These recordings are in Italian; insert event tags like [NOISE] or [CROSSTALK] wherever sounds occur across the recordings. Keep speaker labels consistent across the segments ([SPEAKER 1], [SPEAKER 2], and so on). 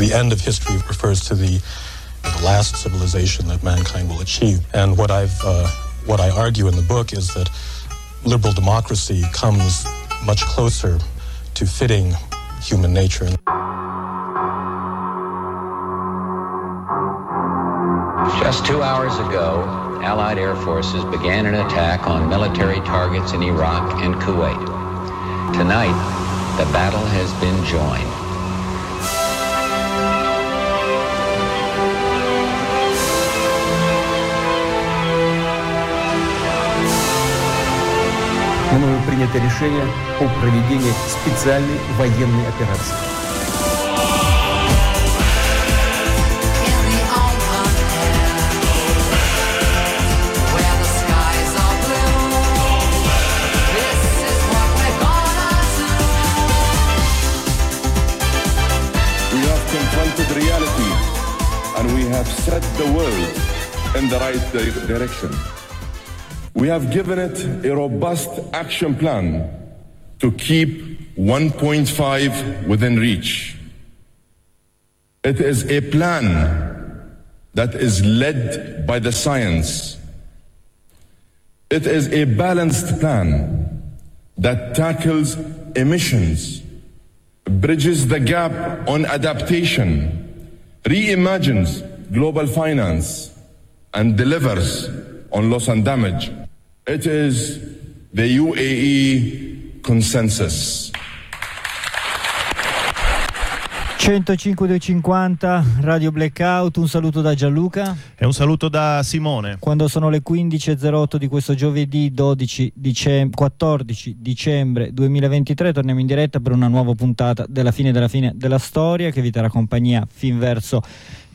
[SPEAKER 1] the end of history refers to the, the last civilization that mankind will achieve. And what I've uh, what I argue in the book is that liberal democracy comes much closer to fitting human nature.
[SPEAKER 2] Just two hours ago, Allied air forces began an attack on military targets in Iraq and Kuwait. Tonight, the battle has been joined.
[SPEAKER 3] Мною принято решение о проведении специальной военной операции.
[SPEAKER 4] The world in the right di- direction. We have given it a robust action plan to keep 1.5 within reach. It is a plan that is led by the science. It is a balanced plan that tackles emissions, bridges the gap on adaptation, reimagines global finance, and delivers on loss and damage. It is the UAE consensus.
[SPEAKER 5] 105-250 Radio Blackout, un saluto da Gianluca.
[SPEAKER 6] E un saluto da Simone.
[SPEAKER 5] Quando sono le 15.08 di questo giovedì 12 dicem- 14 dicembre 2023 torniamo in diretta per una nuova puntata della fine della fine della storia che vi terrà compagnia fin verso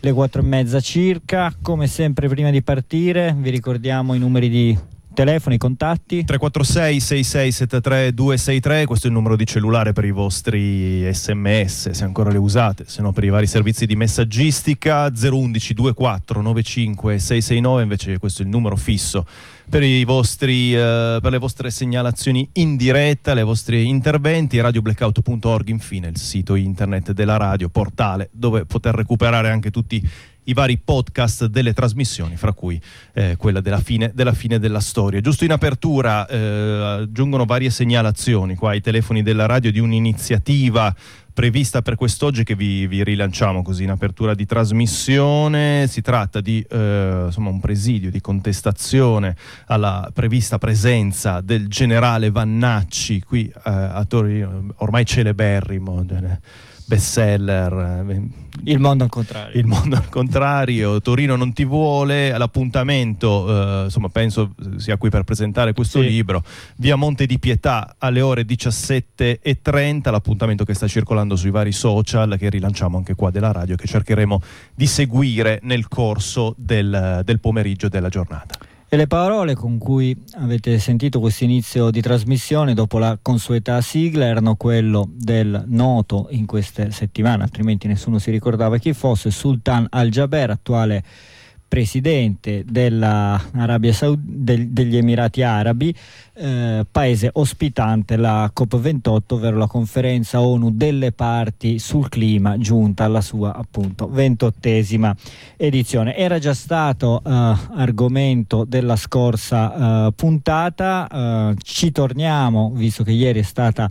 [SPEAKER 5] le 4 e mezza circa. Come sempre prima di partire vi ricordiamo i numeri di telefono, i contatti.
[SPEAKER 6] 346 6673 263, questo è il numero di cellulare per i vostri sms, se ancora le usate, se no per i vari servizi di messaggistica 011 24 95 669, invece questo è il numero fisso per, vostri, eh, per le vostre segnalazioni in diretta, i vostri interventi, radioblackout.org infine il sito internet della radio, portale dove poter recuperare anche tutti i vari podcast delle trasmissioni, fra cui eh, quella della fine, della fine, della storia. Giusto in apertura eh, giungono varie segnalazioni qua ai telefoni della radio di un'iniziativa prevista per quest'oggi che vi, vi, rilanciamo così in apertura di trasmissione. Si tratta di eh, insomma, un presidio di contestazione alla prevista presenza del generale Vannacci qui eh, a Torino, ormai celeberrimo bestseller.
[SPEAKER 5] eh, Il mondo al contrario.
[SPEAKER 6] Il mondo al contrario, Torino non ti vuole, l'appuntamento, eh, insomma, penso sia qui per presentare questo
[SPEAKER 5] Sì.
[SPEAKER 6] libro, via Monte di Pietà alle ore 17.30, l'appuntamento che sta circolando sui vari social, che rilanciamo anche qua della radio, che cercheremo di seguire nel corso del, del pomeriggio della giornata.
[SPEAKER 5] E le parole con cui avete sentito questo inizio di trasmissione dopo la consueta sigla erano quello del noto in queste settimane, altrimenti nessuno si ricordava chi fosse, Sultan Al-Jaber, attuale presidente Saud- del- degli Emirati Arabi, eh, paese ospitante la COP28, ovvero la conferenza ONU delle parti sul clima, giunta alla sua appunto ventottesima edizione. Era già stato eh, argomento della scorsa eh, puntata, eh, ci torniamo, visto che ieri è stata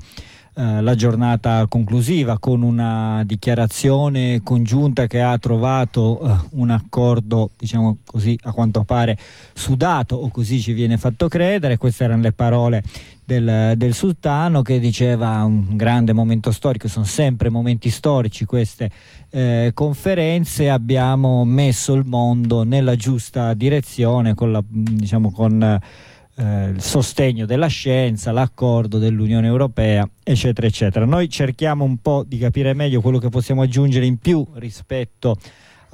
[SPEAKER 5] eh, la giornata conclusiva con una dichiarazione congiunta che ha trovato eh, un accordo, diciamo così, a quanto pare sudato o così ci viene fatto credere. Queste erano le parole del, del sultano che diceva un grande momento storico, sono sempre momenti storici queste eh, conferenze, abbiamo messo il mondo nella giusta direzione con, la, diciamo, con eh, il sostegno della scienza, l'accordo dell'Unione Europea, eccetera, eccetera. Noi cerchiamo un po' di capire meglio quello che possiamo aggiungere in più rispetto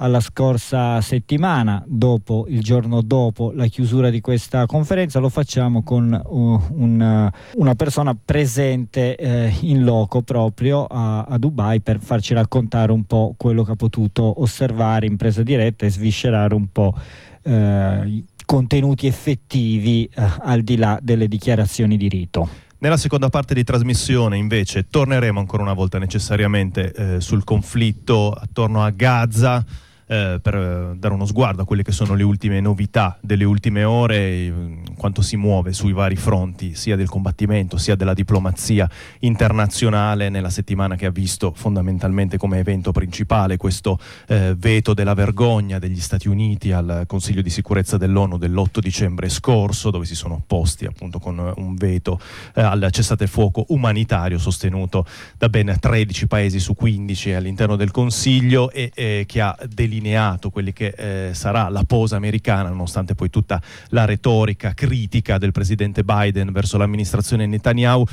[SPEAKER 5] alla scorsa settimana, dopo il giorno dopo la chiusura di questa conferenza, lo facciamo con uh, un, uh, una persona presente eh, in loco proprio a, a, Dubai per farci raccontare un po' quello che ha potuto osservare in presa diretta e sviscerare un po' eh, contenuti effettivi eh, al di là delle dichiarazioni di rito.
[SPEAKER 6] Nella seconda parte di trasmissione invece torneremo ancora una volta necessariamente eh, sul conflitto attorno a Gaza eh, per dare uno sguardo a quelle che sono le ultime novità delle ultime ore, mm, quanto si muove sui vari fronti, sia del combattimento sia della diplomazia internazionale nella settimana che ha visto fondamentalmente come evento principale questo eh, veto della vergogna degli Stati Uniti al Consiglio di sicurezza dell'ONU dell'8 dicembre scorso, dove si sono opposti appunto con un veto eh, al cessate fuoco umanitario sostenuto da ben 13 paesi su 15 all'interno del Consiglio e eh, che ha delineato delineato quelli che eh, sarà la posa americana, nonostante poi tutta la retorica critica del presidente Biden verso l'amministrazione Netanyahu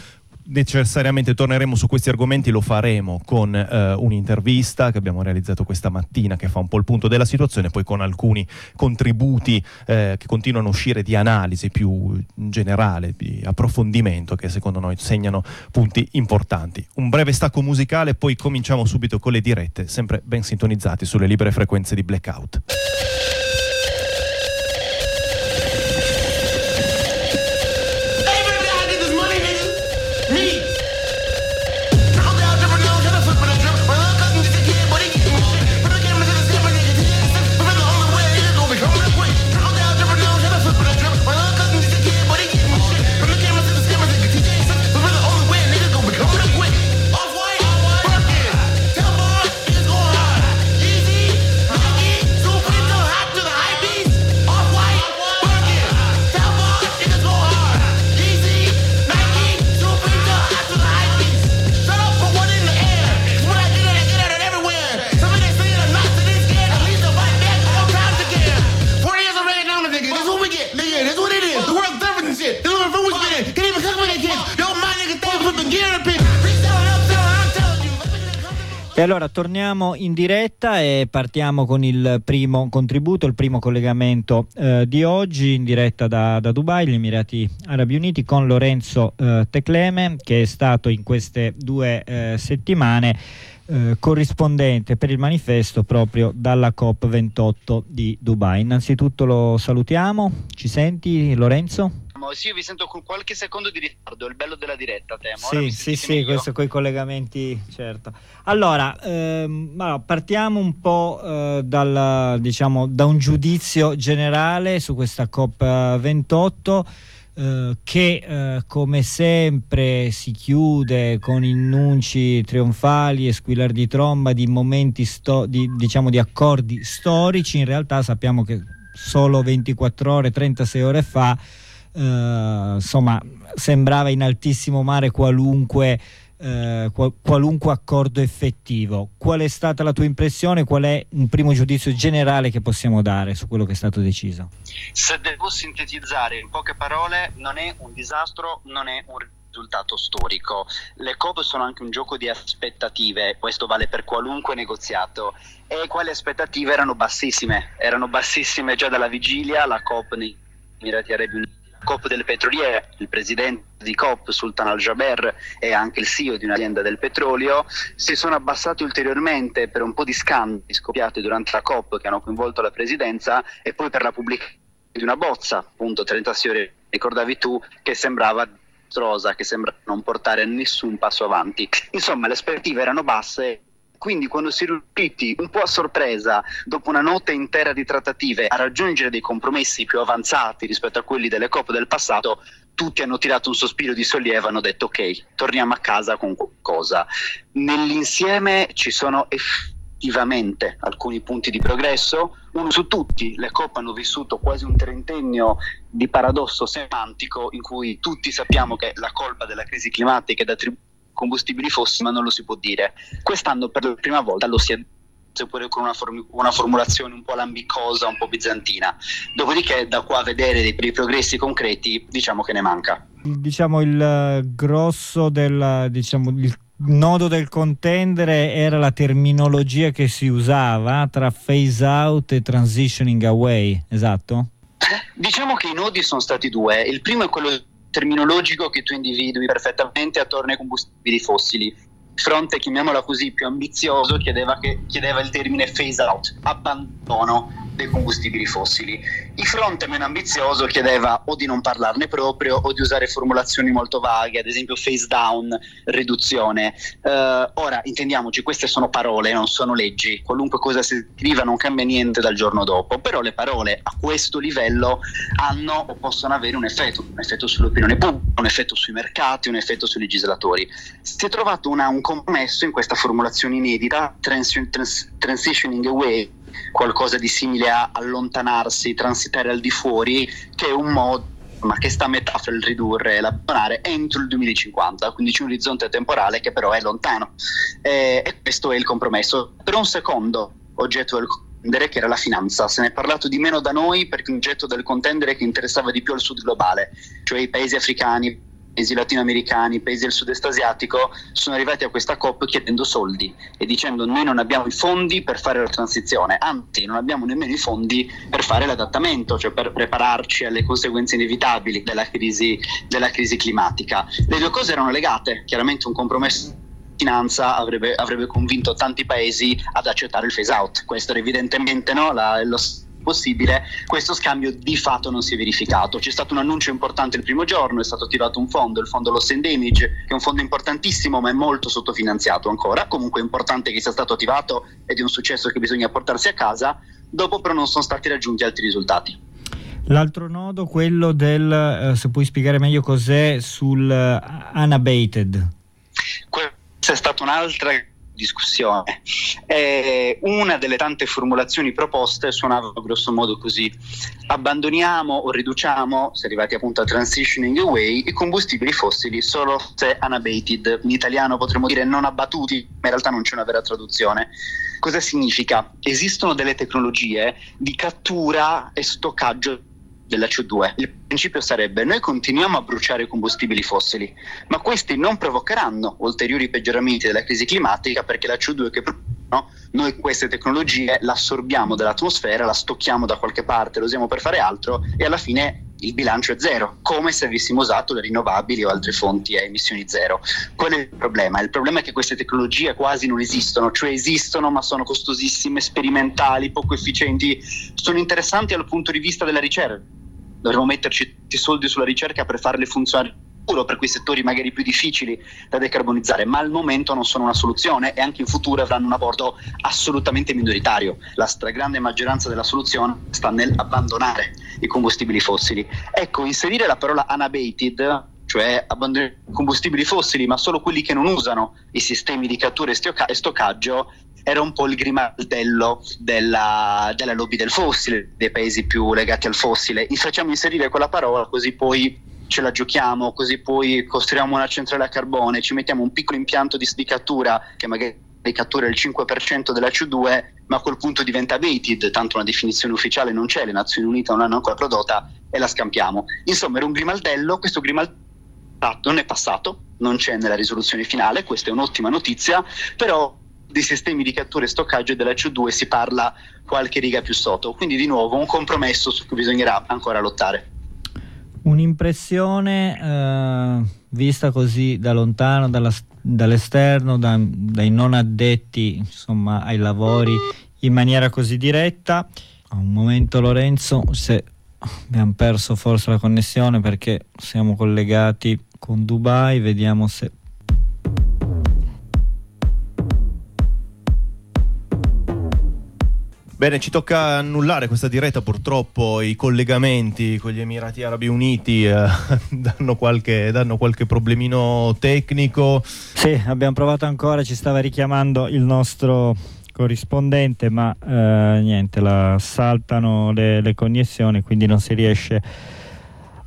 [SPEAKER 6] necessariamente torneremo su questi argomenti, lo faremo con eh, un'intervista che abbiamo realizzato questa mattina che fa un po' il punto della situazione, poi con alcuni contributi eh, che continuano a uscire di analisi più generale, di approfondimento che secondo noi segnano punti importanti. Un breve stacco musicale, poi cominciamo subito con le dirette, sempre ben sintonizzati sulle libere frequenze di Blackout.
[SPEAKER 5] Allora torniamo in diretta e partiamo con il primo contributo, il primo collegamento eh, di oggi in diretta da, da, Dubai, gli Emirati Arabi Uniti, con Lorenzo eh, Tecleme che è stato in queste due eh, settimane eh, corrispondente per il manifesto proprio dalla COP28 di Dubai. Innanzitutto lo salutiamo, ci senti Lorenzo?
[SPEAKER 7] Sì, io vi sento con qualche secondo di ritardo, il bello della diretta, temo.
[SPEAKER 5] Sì, sì, sì, meglio. questo con i collegamenti, certo. Allora, ehm, partiamo un po' eh, dal, diciamo, da un giudizio generale su questa COP28. Eh, che eh, come sempre si chiude con innunci trionfali e squillar di tromba di momenti sto- di, diciamo di accordi storici in realtà sappiamo che solo 24 ore 36 ore fa eh, insomma sembrava in altissimo mare qualunque, eh, qualunque accordo effettivo. Qual è stata la tua impressione? Qual è un primo giudizio generale che possiamo dare su quello che è stato deciso?
[SPEAKER 7] Se devo sintetizzare in poche parole, non è un disastro, non è un risultato storico. Le COP sono anche un gioco di aspettative, questo vale per qualunque negoziato. E quelle aspettative erano bassissime, erano bassissime già dalla vigilia, la COP nei Emirati Arabi Uniti COP delle petroliere, il presidente di COP, Sultan Al-Jaber, e anche il CEO di un'azienda del petrolio, si sono abbassati ulteriormente per un po' di scandali scoppiati durante la COP che hanno coinvolto la presidenza e poi per la pubblicazione di una bozza, appunto 36 ore, ricordavi tu, che sembrava che sembra non portare nessun passo avanti. Insomma, le aspettative erano basse quindi quando si è riusciti un po' a sorpresa, dopo una notte intera di trattative, a raggiungere dei compromessi più avanzati rispetto a quelli delle coppe del passato, tutti hanno tirato un sospiro di sollievo e hanno detto ok, torniamo a casa con qualcosa. Nell'insieme ci sono effettivamente alcuni punti di progresso, uno su tutti, le coppe hanno vissuto quasi un trentennio di paradosso semantico in cui tutti sappiamo che la colpa della crisi climatica è da attribuire combustibili fossili, ma non lo si può dire. Quest'anno per la prima volta lo si è seppure con una, form- una, formulazione un po' lambicosa, un po' bizantina. Dopodiché, da qua a vedere dei, dei progressi concreti, diciamo che ne manca.
[SPEAKER 5] Diciamo il eh, grosso del diciamo, il nodo del contendere era la terminologia che si usava tra phase out e transitioning away, esatto?
[SPEAKER 7] Diciamo che i nodi sono stati due. Il primo è quello terminologico che tu individui perfettamente attorno ai combustibili fossili. Il fronte, chiamiamola così, più ambizioso chiedeva, che, chiedeva il termine phase out, abbandono. Dei combustibili fossili. Il fronte meno ambizioso chiedeva o di non parlarne proprio o di usare formulazioni molto vaghe, ad esempio face down, riduzione. Uh, ora, intendiamoci, queste sono parole, non sono leggi. Qualunque cosa si scriva non cambia niente dal giorno dopo, però le parole a questo livello hanno o possono avere un effetto, un effetto sull'opinione pubblica, un effetto sui mercati, un effetto sui legislatori. Si è trovato una, un compromesso in questa formulazione inedita, trans, trans, transitioning away qualcosa di simile a allontanarsi, transitare al di fuori, che è un modo ma che sta a metà fra il ridurre e l'abbandonare entro il 2050, quindi c'è un orizzonte temporale che però è lontano. E, e questo è il compromesso. Per un secondo, oggetto del contendere che era la finanza. Se ne è parlato di meno da noi perché un oggetto del contendere che interessava di più al sud globale, cioè i paesi africani, paesi latinoamericani, paesi del sud-est asiatico sono arrivati a questa COP chiedendo soldi e dicendo noi non abbiamo i fondi per fare la transizione, anzi non abbiamo nemmeno i fondi per fare l'adattamento, cioè per prepararci alle conseguenze inevitabili della crisi, della crisi climatica. Le due cose erano legate, chiaramente un compromesso finanza avrebbe, avrebbe, convinto tanti paesi ad accettare il phase out. Questo era evidentemente no, la, lo possibile, questo scambio di fatto non si è verificato. C'è stato un annuncio importante il primo giorno, è stato attivato un fondo, il fondo Loss and Damage, che è un fondo importantissimo ma è molto sottofinanziato ancora, comunque è importante che sia stato attivato ed è un successo che bisogna portarsi a casa, dopo però non sono stati raggiunti altri risultati.
[SPEAKER 5] L'altro nodo, quello del, eh, se puoi spiegare meglio cos'è, sul uh, unabated.
[SPEAKER 7] Questa è stata un'altra discussione. Eh, una delle tante formulazioni proposte suonava grosso modo così: abbandoniamo o riduciamo, se arrivati appunto a transitioning away, i combustibili fossili solo se unabated. In italiano potremmo dire non abbattuti, ma in realtà non c'è una vera traduzione. Cosa significa? Esistono delle tecnologie di cattura e stoccaggio della CO2. Il principio sarebbe noi continuiamo a bruciare combustibili fossili, ma questi non provocheranno ulteriori peggioramenti della crisi climatica perché la CO2 che no? noi queste tecnologie l'assorbiamo dall'atmosfera, la stocchiamo da qualche parte, lo usiamo per fare altro e alla fine il bilancio è zero, come se avessimo usato le rinnovabili o altre fonti a emissioni zero. Qual è il problema? Il problema è che queste tecnologie quasi non esistono, cioè esistono ma sono costosissime, sperimentali, poco efficienti, sono interessanti dal punto di vista della ricerca dovremmo metterci tutti i soldi sulla ricerca per farle funzionare per quei settori magari più difficili da decarbonizzare, ma al momento non sono una soluzione e anche in futuro avranno un apporto assolutamente minoritario. La stragrande maggioranza della soluzione sta nell'abbandonare i combustibili fossili. Ecco, inserire la parola unabated cioè abbandonare i combustibili fossili, ma solo quelli che non usano i sistemi di cattura e stoccaggio, era un po' il grimaldello della, della lobby del fossile, dei paesi più legati al fossile. Gli facciamo inserire quella parola così poi ce la giochiamo, così poi costruiamo una centrale a carbone, ci mettiamo un piccolo impianto di, di cattura che magari cattura il 5% della CO2, ma a quel punto diventa abated, tanto una definizione ufficiale non c'è, le Nazioni Unite non l'hanno ancora prodotta e la scampiamo. Insomma, era un grimaldello, questo grimaldello non è passato, non c'è nella risoluzione finale, questa è un'ottima notizia, però dei sistemi di cattura e stoccaggio della CO2 si parla qualche riga più sotto, quindi di nuovo un compromesso su cui bisognerà ancora lottare.
[SPEAKER 5] Un'impressione eh, vista così da lontano, dalla, dall'esterno, da, dai non addetti insomma, ai lavori in maniera così diretta. A un momento Lorenzo, se abbiamo perso forse la connessione perché siamo collegati con Dubai, vediamo se
[SPEAKER 6] Bene, ci tocca annullare questa diretta, purtroppo i collegamenti con gli Emirati Arabi Uniti eh, [LAUGHS] danno, qualche, danno, qualche, problemino tecnico.
[SPEAKER 5] Sì, abbiamo provato ancora, ci stava richiamando il nostro corrispondente, ma eh, niente, la saltano le, le connessioni, quindi non si riesce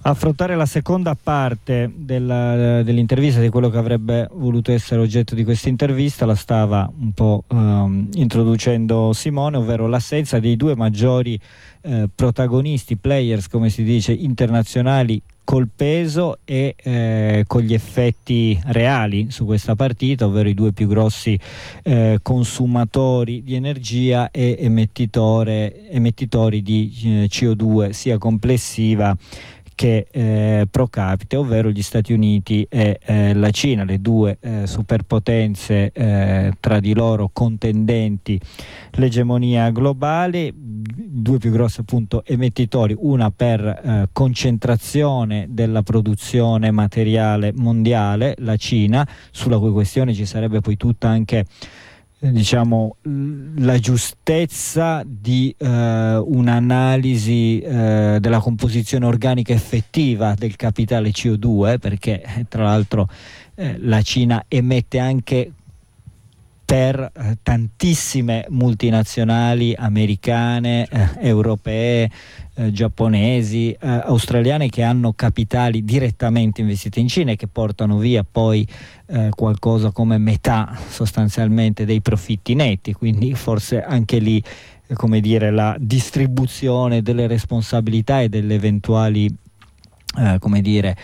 [SPEAKER 5] affrontare la seconda parte della, dell'intervista di quello che avrebbe voluto essere oggetto di questa intervista la stava un po' um, introducendo Simone ovvero l'assenza dei due maggiori eh, protagonisti, players come si dice internazionali col peso e eh, con gli effetti reali su questa partita, ovvero i due più grossi eh, consumatori di energia e emettitori di eh, CO2 sia complessiva che eh, pro capite, ovvero gli Stati Uniti e eh, la Cina, le due eh, superpotenze eh, tra di loro contendenti l'egemonia globale, due più grossi appunto emettitori, una per eh, concentrazione della produzione materiale mondiale, la Cina, sulla cui questione ci sarebbe poi tutta anche diciamo, la giustezza di eh, un'analisi eh, della composizione organica effettiva del capitale CO2, perché tra l'altro eh, la Cina emette anche per eh, tantissime multinazionali americane, eh, europee, eh, giapponesi, eh, australiane che hanno capitali direttamente investiti in Cina e che portano via poi eh, qualcosa come metà sostanzialmente dei profitti netti, quindi forse anche lì come dire, la distribuzione delle responsabilità e delle eventuali come dire,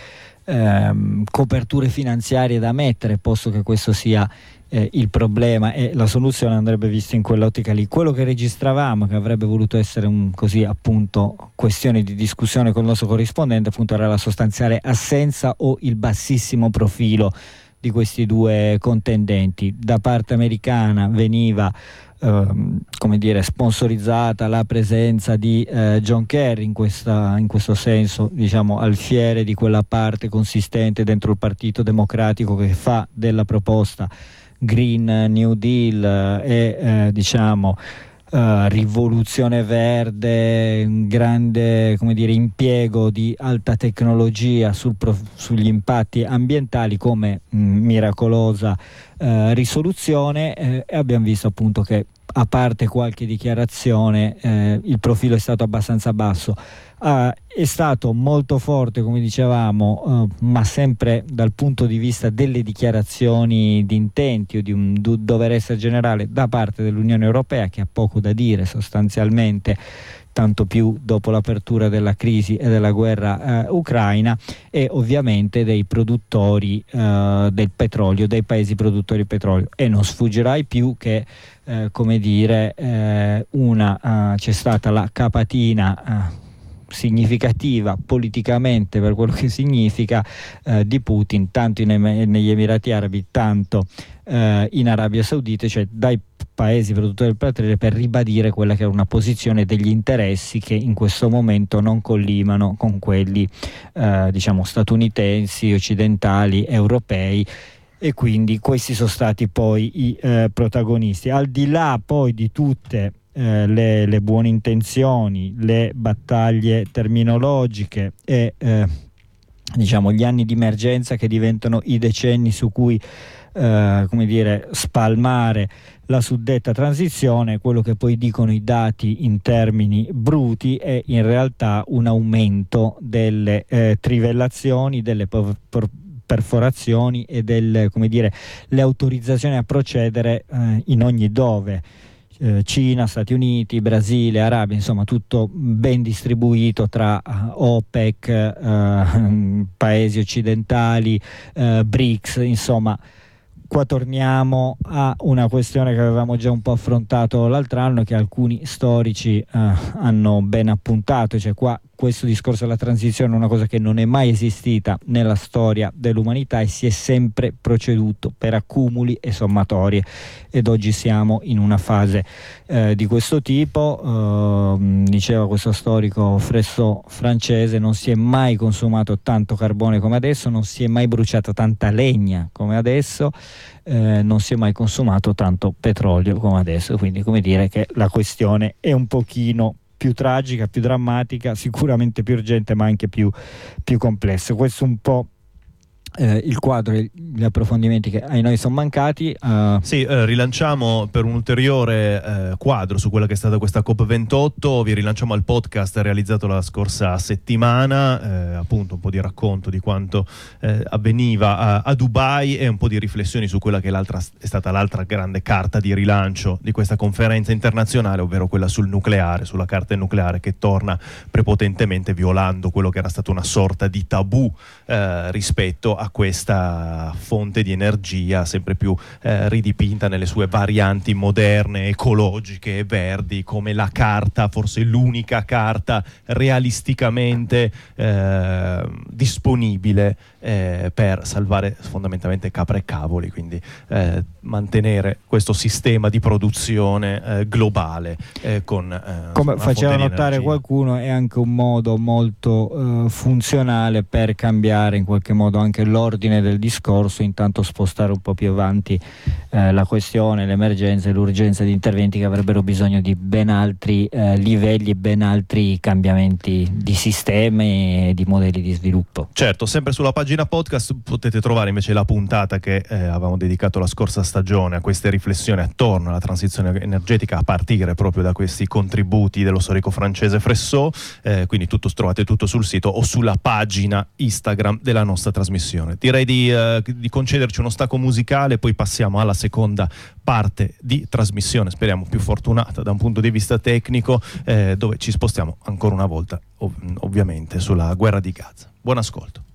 [SPEAKER 5] ehm, coperture finanziarie da mettere, posto che questo sia eh, il problema e la soluzione andrebbe vista in quell'ottica lì. Quello che registravamo, che avrebbe voluto essere un così appunto questione di discussione con il nostro corrispondente, appunto era la sostanziale assenza o il bassissimo profilo di questi due contendenti. Da parte americana veniva ehm, come dire, sponsorizzata la presenza di eh, John Kerry in, questa, in, questo senso, diciamo, alfiere di quella parte consistente dentro il Partito Democratico che fa della proposta Green New Deal e eh, diciamo Uh, rivoluzione verde, un grande dire, impiego di alta tecnologia prof- sugli impatti ambientali come mh, mm, miracolosa uh, risoluzione eh, e abbiamo visto appunto che a parte qualche dichiarazione eh, il profilo è stato abbastanza basso. Uh, è stato molto forte, come dicevamo, uh, ma sempre dal punto di vista delle dichiarazioni di intenti o di un do- dover essere generale da parte dell'Unione Europea, che ha poco da dire sostanzialmente, tanto più dopo l'apertura della crisi e della guerra uh, ucraina, e ovviamente dei produttori del petrolio, dei paesi produttori di petrolio. E non sfuggirai più che come dire, una, c'è stata la capatina significativa politicamente per quello che significa eh, di Putin tanto in, negli Emirati Arabi tanto eh, in Arabia Saudita cioè dai paesi produttori del petrolio per ribadire quella che è una posizione degli interessi che in questo momento non collimano con quelli eh, diciamo statunitensi, occidentali, europei e quindi questi sono stati poi i eh, protagonisti. Al di là poi di tutte eh, le, le, buone intenzioni, le battaglie terminologiche e eh, diciamo gli anni di emergenza che diventano i decenni su cui eh, come dire, spalmare la suddetta transizione, quello che poi dicono i dati in termini bruti è in realtà un aumento delle eh, trivellazioni, delle por- por- perforazioni e delle dire, autorizzazioni a procedere eh, in ogni dove eh, Cina, Stati Uniti, Brasile, Arabia, insomma tutto ben distribuito tra eh, OPEC, eh, [LAUGHS] paesi occidentali, eh, BRICS, insomma qua torniamo a una questione che avevamo già un po' affrontato l'altro anno che alcuni storici eh, hanno ben appuntato, cioè qua questo discorso della transizione è una cosa che non è mai esistita nella storia dell'umanità e si è sempre proceduto per accumuli e sommatorie. Ed oggi siamo in una fase eh, di questo tipo, eh, diceva questo storico fresso francese, non si è mai consumato tanto carbone come adesso, non si è mai bruciata tanta legna come adesso, eh, non si è mai consumato tanto petrolio come adesso, quindi come dire che la questione è un pochino più tragica, più drammatica, sicuramente più urgente ma anche più, più complessa. Questo un po' eh, il quadro e gli approfondimenti che ai noi sono mancati.
[SPEAKER 6] Uh... Sì, eh, rilanciamo per un ulteriore eh, quadro su quella che è stata questa COP28, vi rilanciamo al podcast realizzato la scorsa settimana, eh, appunto un po' di racconto di quanto eh, avveniva a, a, Dubai e un po' di riflessioni su quella che è stata l'altra grande carta di rilancio di questa conferenza internazionale, ovvero quella sul nucleare, sulla carta nucleare che torna prepotentemente violando quello che era stato una sorta di tabù rispetto a questa fonte di energia sempre più eh, ridipinta nelle sue varianti moderne, ecologiche e verdi, come la carta, forse l'unica carta realisticamente eh, disponibile eh, per salvare fondamentalmente capre e cavoli, quindi eh, mantenere questo sistema di produzione eh, globale eh, con...
[SPEAKER 5] Eh, Come faceva notare qualcuno è anche un modo molto eh, funzionale per cambiare in qualche modo anche l'ordine del discorso, intanto spostare un po' più avanti la questione, l'emergenza e l'urgenza di interventi che avrebbero bisogno di ben altri livelli e ben altri cambiamenti di sistemi e di modelli di sviluppo.
[SPEAKER 6] Certo, sempre sulla pagina pagina podcast potete trovare invece la puntata che eh, avevamo dedicato la scorsa stagione a queste riflessioni attorno alla transizione energetica a partire proprio da questi contributi dello storico francese Fressot, eh, quindi tutto, trovate tutto sul sito o sulla pagina Instagram della nostra trasmissione. Direi di, eh, di concederci uno stacco musicale, poi passiamo alla seconda parte di trasmissione, speriamo più fortunata da un punto di vista tecnico, eh, dove ci spostiamo ancora una volta ov- ovviamente sulla guerra di Gaza. Buon ascolto.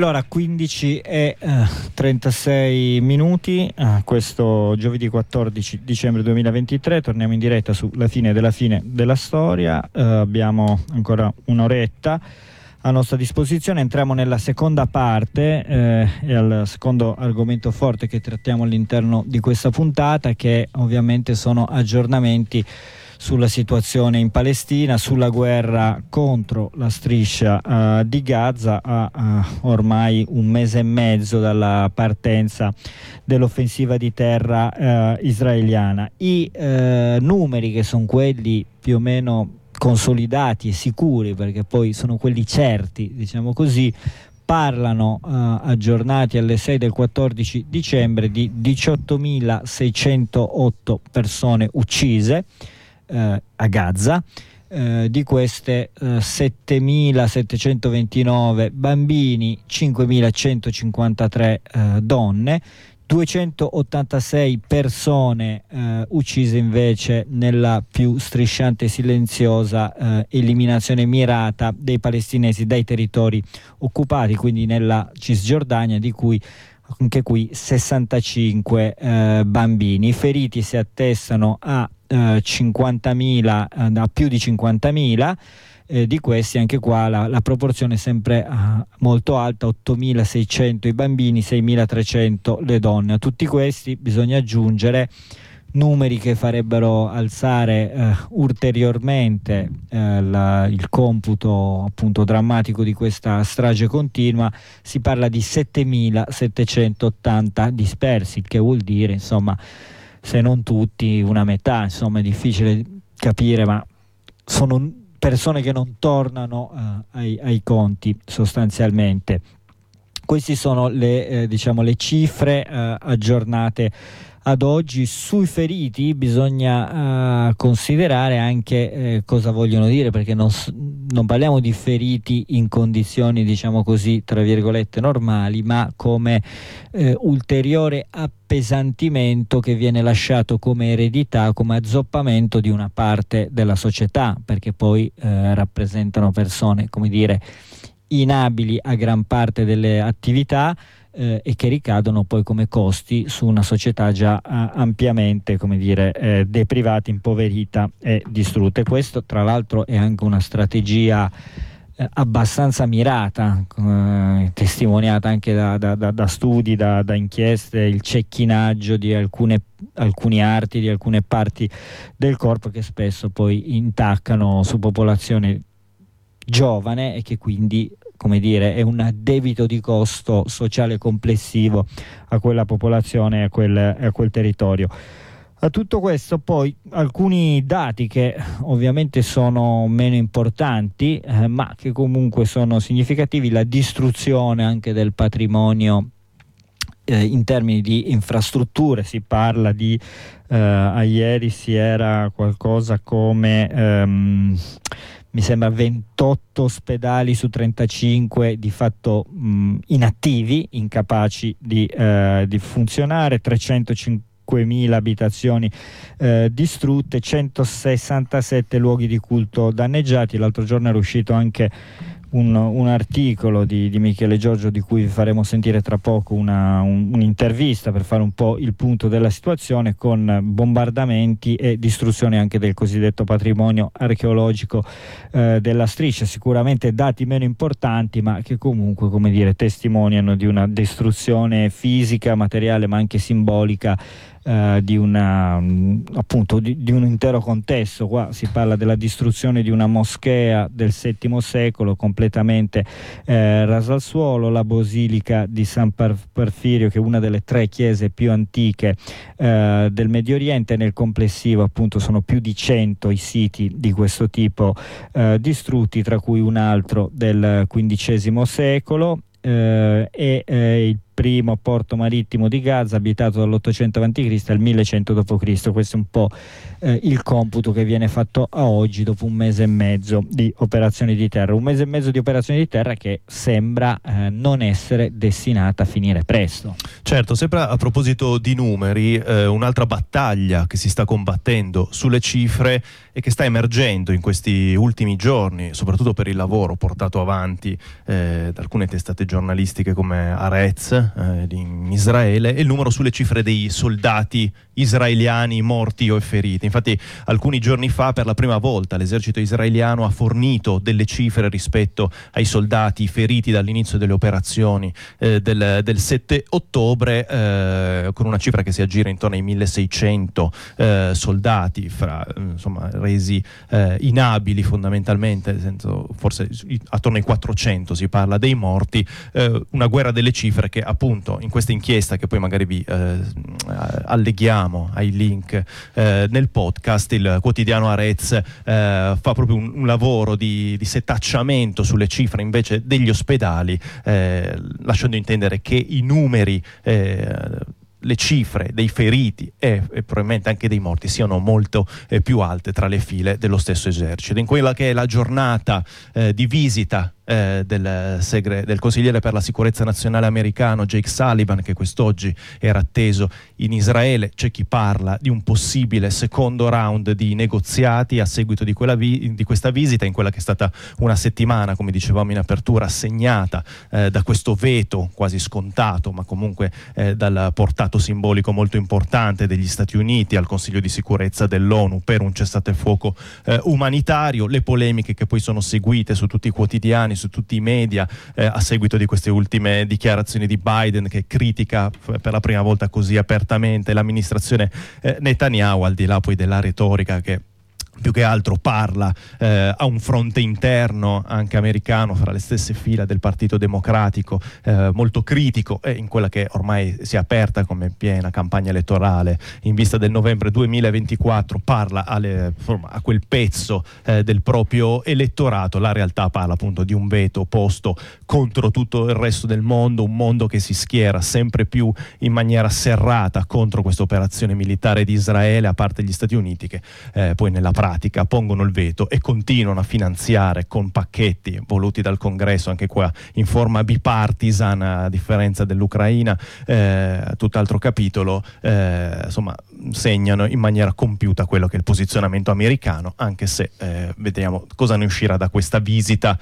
[SPEAKER 5] Allora 15 e eh, 36 minuti, eh, questo giovedì 14 dicembre 2023, torniamo in diretta sulla fine della fine della storia, eh, abbiamo ancora un'oretta a nostra disposizione, entriamo nella seconda parte eh, e al secondo argomento forte che trattiamo all'interno di questa puntata che ovviamente sono aggiornamenti sulla situazione in Palestina, sulla guerra contro la striscia uh, di Gaza a uh, ormai un mese e mezzo dalla partenza dell'offensiva di terra uh, israeliana. I numeri che sono quelli più o meno consolidati e sicuri, perché poi sono quelli certi, diciamo così, parlano uh, aggiornati alle 6 del 14 dicembre di 18.608 persone uccise, eh, a Gaza. Eh, di queste eh, 7.729 bambini, 5.153 eh, donne, 286 persone eh, uccise invece nella più strisciante e silenziosa eh, eliminazione mirata dei palestinesi dai territori occupati, quindi nella Cisgiordania, di cui anche qui 65 eh, bambini. I feriti si attestano a 50.000, eh, a più di 50.000. Eh, di questi anche qua la, la proporzione è sempre uh, molto alta, 8.600 i bambini, 6.300 le donne. A tutti questi bisogna aggiungere numeri che farebbero alzare eh, ulteriormente eh, la, il computo appunto drammatico di questa strage continua, si parla di 7780 dispersi, il che vuol dire insomma se non tutti una metà, insomma è difficile capire ma sono persone che non tornano uh, ai, ai, conti sostanzialmente. Queste sono le, eh, diciamo, le cifre uh, aggiornate ad oggi sui feriti bisogna uh, considerare anche eh, cosa vogliono dire perché non, non, parliamo di feriti in condizioni diciamo così tra virgolette normali ma come eh, ulteriore appesantimento che viene lasciato come eredità come azzoppamento di una parte della società perché poi eh, rappresentano persone come dire inabili a gran parte delle attività eh, e che ricadono poi come costi su una società già eh, ampiamente come dire, eh, deprivata, impoverita e distrutta. E questo tra l'altro è anche una strategia eh, abbastanza mirata, eh, testimoniata anche da, da, da, da studi, da, inchieste, il cecchinaggio di alcune, alcuni arti, di alcune parti del corpo che spesso poi intaccano su popolazione giovane e che quindi come dire, è un debito di costo sociale complessivo a quella popolazione e a a quel territorio. A tutto questo poi alcuni dati che ovviamente sono meno importanti, eh, ma che comunque sono significativi, la distruzione anche del patrimonio eh, in termini di infrastrutture, si parla di, eh, a ieri si era qualcosa come... Ehm, mi sembra 28 ospedali su 35 di fatto mh, inattivi, incapaci di, eh, di funzionare, 305.000 abitazioni eh, distrutte, 167 luoghi di culto danneggiati. L'altro giorno era uscito anche un, un articolo di, di, Michele Giorgio di cui vi faremo sentire tra poco una, un, un'intervista per fare un po' il punto della situazione con bombardamenti e distruzione anche del cosiddetto patrimonio archeologico eh, della striscia, sicuramente dati meno importanti ma che comunque come dire, testimoniano di una distruzione fisica, materiale ma anche simbolica eh, di, una, appunto, di, di, un intero contesto. Qua si parla della distruzione di una moschea del VII secolo completamente eh, rasa al suolo, la basilica di San Porfirio che è una delle tre chiese più antiche eh, del Medio Oriente, nel complessivo appunto sono più di 100 i siti di questo tipo eh, distrutti, tra cui un altro del XV secolo eh, e il primo porto marittimo di Gaza abitato dall'800 a.C. al 1100 d.C. Questo è un po' eh, il computo che viene fatto a oggi dopo un mese e mezzo di operazioni di terra. Un mese e mezzo di operazioni di terra che sembra eh, non essere destinata a finire presto.
[SPEAKER 6] Certo, sempre a proposito di numeri, eh, un'altra battaglia che si sta combattendo sulle cifre e che sta emergendo in questi ultimi giorni, soprattutto per il lavoro portato avanti eh, da alcune testate giornalistiche come Arez eh, in Israele e il numero sulle cifre dei soldati israeliani morti o feriti. Infatti alcuni giorni fa per la prima volta l'esercito israeliano ha fornito delle cifre rispetto ai soldati feriti dall'inizio delle operazioni eh, del, del, 7 ottobre eh, con una cifra che si aggira intorno ai 1600 eh, soldati fra, insomma, resi eh, inabili fondamentalmente, senso, forse attorno ai 400 si parla dei morti, eh, una guerra delle cifre che appunto in questa inchiesta che poi magari vi eh, alleghiamo ai link nel podcast, il quotidiano Arez eh, fa proprio un, un lavoro di, di, setacciamento sulle cifre invece degli ospedali, eh, lasciando intendere che i numeri eh, le cifre dei feriti e, e, probabilmente anche dei morti siano molto eh, più alte tra le file dello stesso esercito. In quella che è la giornata eh, di visita eh, del, segre, del, consigliere per la sicurezza nazionale americano Jake Sullivan che quest'oggi era atteso in Israele. C'è chi parla di un possibile secondo round di negoziati a seguito di, vi- di questa visita in quella che è stata una settimana, come dicevamo in apertura, segnata eh, da questo veto quasi scontato, ma comunque eh, dal portato simbolico molto importante degli Stati Uniti al Consiglio di sicurezza dell'ONU per un cessate il fuoco eh, umanitario, le polemiche che poi sono seguite su tutti i quotidiani, su tutti i media eh, a seguito di queste ultime dichiarazioni di Biden che critica per la prima volta così apertamente l'amministrazione eh, Netanyahu al di là poi della retorica che più che altro parla eh, a un fronte interno anche americano fra le stesse fila del Partito Democratico eh, molto critico e in quella che ormai si è aperta come piena campagna elettorale. In vista del novembre 2024 parla alle, a quel pezzo eh, del proprio elettorato. La realtà parla appunto di un veto posto contro tutto il resto del mondo un mondo che si schiera sempre più in maniera serrata contro questa operazione militare di Israele a parte gli Stati Uniti che eh, poi nella pratica pratica pongono il veto e continuano a finanziare con pacchetti voluti dal Congresso, anche qua in forma bipartisan, a differenza dell'Ucraina, eh, tutt'altro capitolo, eh, insomma, segnano in maniera compiuta quello che è il posizionamento americano, anche se eh, vediamo cosa ne uscirà da questa visita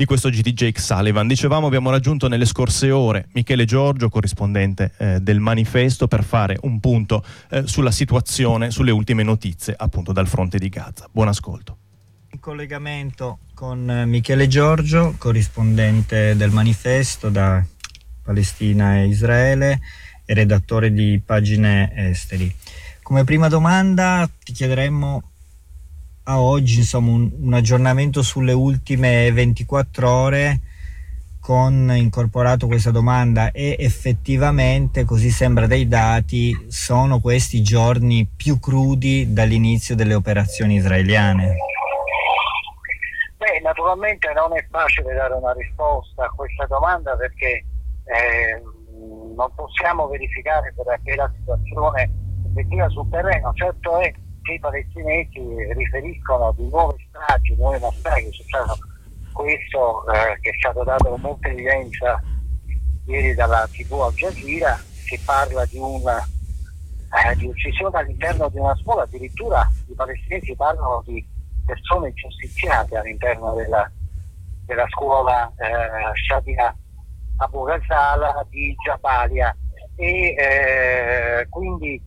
[SPEAKER 6] di questo GT Jake Sullivan. Dicevamo abbiamo raggiunto nelle scorse ore Michele Giorgio, corrispondente eh, del manifesto, per fare un punto eh, sulla situazione, sulle ultime notizie appunto dal fronte di Gaza. Buon ascolto.
[SPEAKER 5] In collegamento con eh, Michele Giorgio, corrispondente del manifesto da Palestina e Israele e redattore di pagine esteri. Come prima domanda ti chiederemmo a oggi insomma, un, un, aggiornamento sulle ultime 24 ore con incorporato questa domanda. E effettivamente così sembra dai dati sono questi giorni più crudi dall'inizio delle operazioni israeliane.
[SPEAKER 8] Beh, naturalmente non è facile dare una risposta a questa domanda perché eh, non possiamo verificare perché la situazione effettiva sul terreno, certo è che i palestinesi riferiscono di nuove stragi, nuovi massacri, c'è stato questo eh, che è stato dato con molta evidenza ieri dalla tv Al Jazeera, si parla di una eh, di uccisione all'interno di una scuola, addirittura i palestinesi parlano di persone giustiziate all'interno della, della scuola eh, Shadia Abu Ghazala di Jabalia. E eh, quindi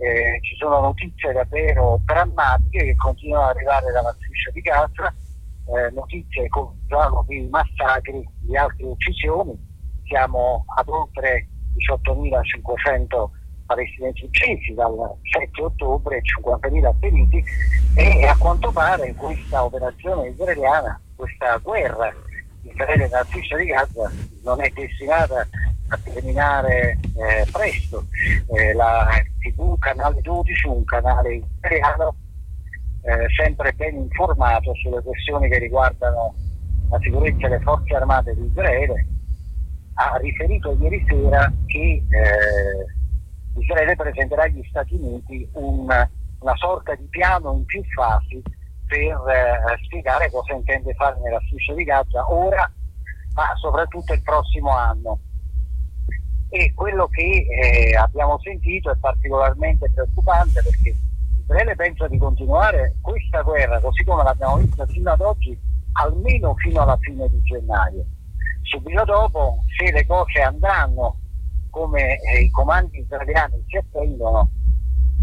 [SPEAKER 8] eh, ci sono notizie davvero drammatiche che continuano ad arrivare dalla striscia di Gaza, eh, notizie con di massacri, di altre uccisioni, siamo ad oltre 18.500 palestinesi uccisi dal 7 ottobre, 50.000 feriti. E a quanto pare questa operazione israeliana, questa guerra Israele nella striscia di Gaza non è destinata a terminare eh, presto. Eh, la TV Canale 12, un canale italiano eh, sempre ben informato sulle questioni che riguardano la sicurezza delle forze armate di Israele, ha riferito ieri sera che eh, Israele presenterà agli Stati Uniti un, una sorta di piano in più fasi per eh, spiegare cosa intende fare nella striscia di Gaza ora, ma soprattutto il prossimo anno e quello che eh, abbiamo sentito è particolarmente preoccupante perché Israele pensa di continuare questa guerra così come l'abbiamo vista fino ad oggi almeno fino alla fine di gennaio. Subito dopo, se le cose andranno come eh, i comandi israeliani si attendono,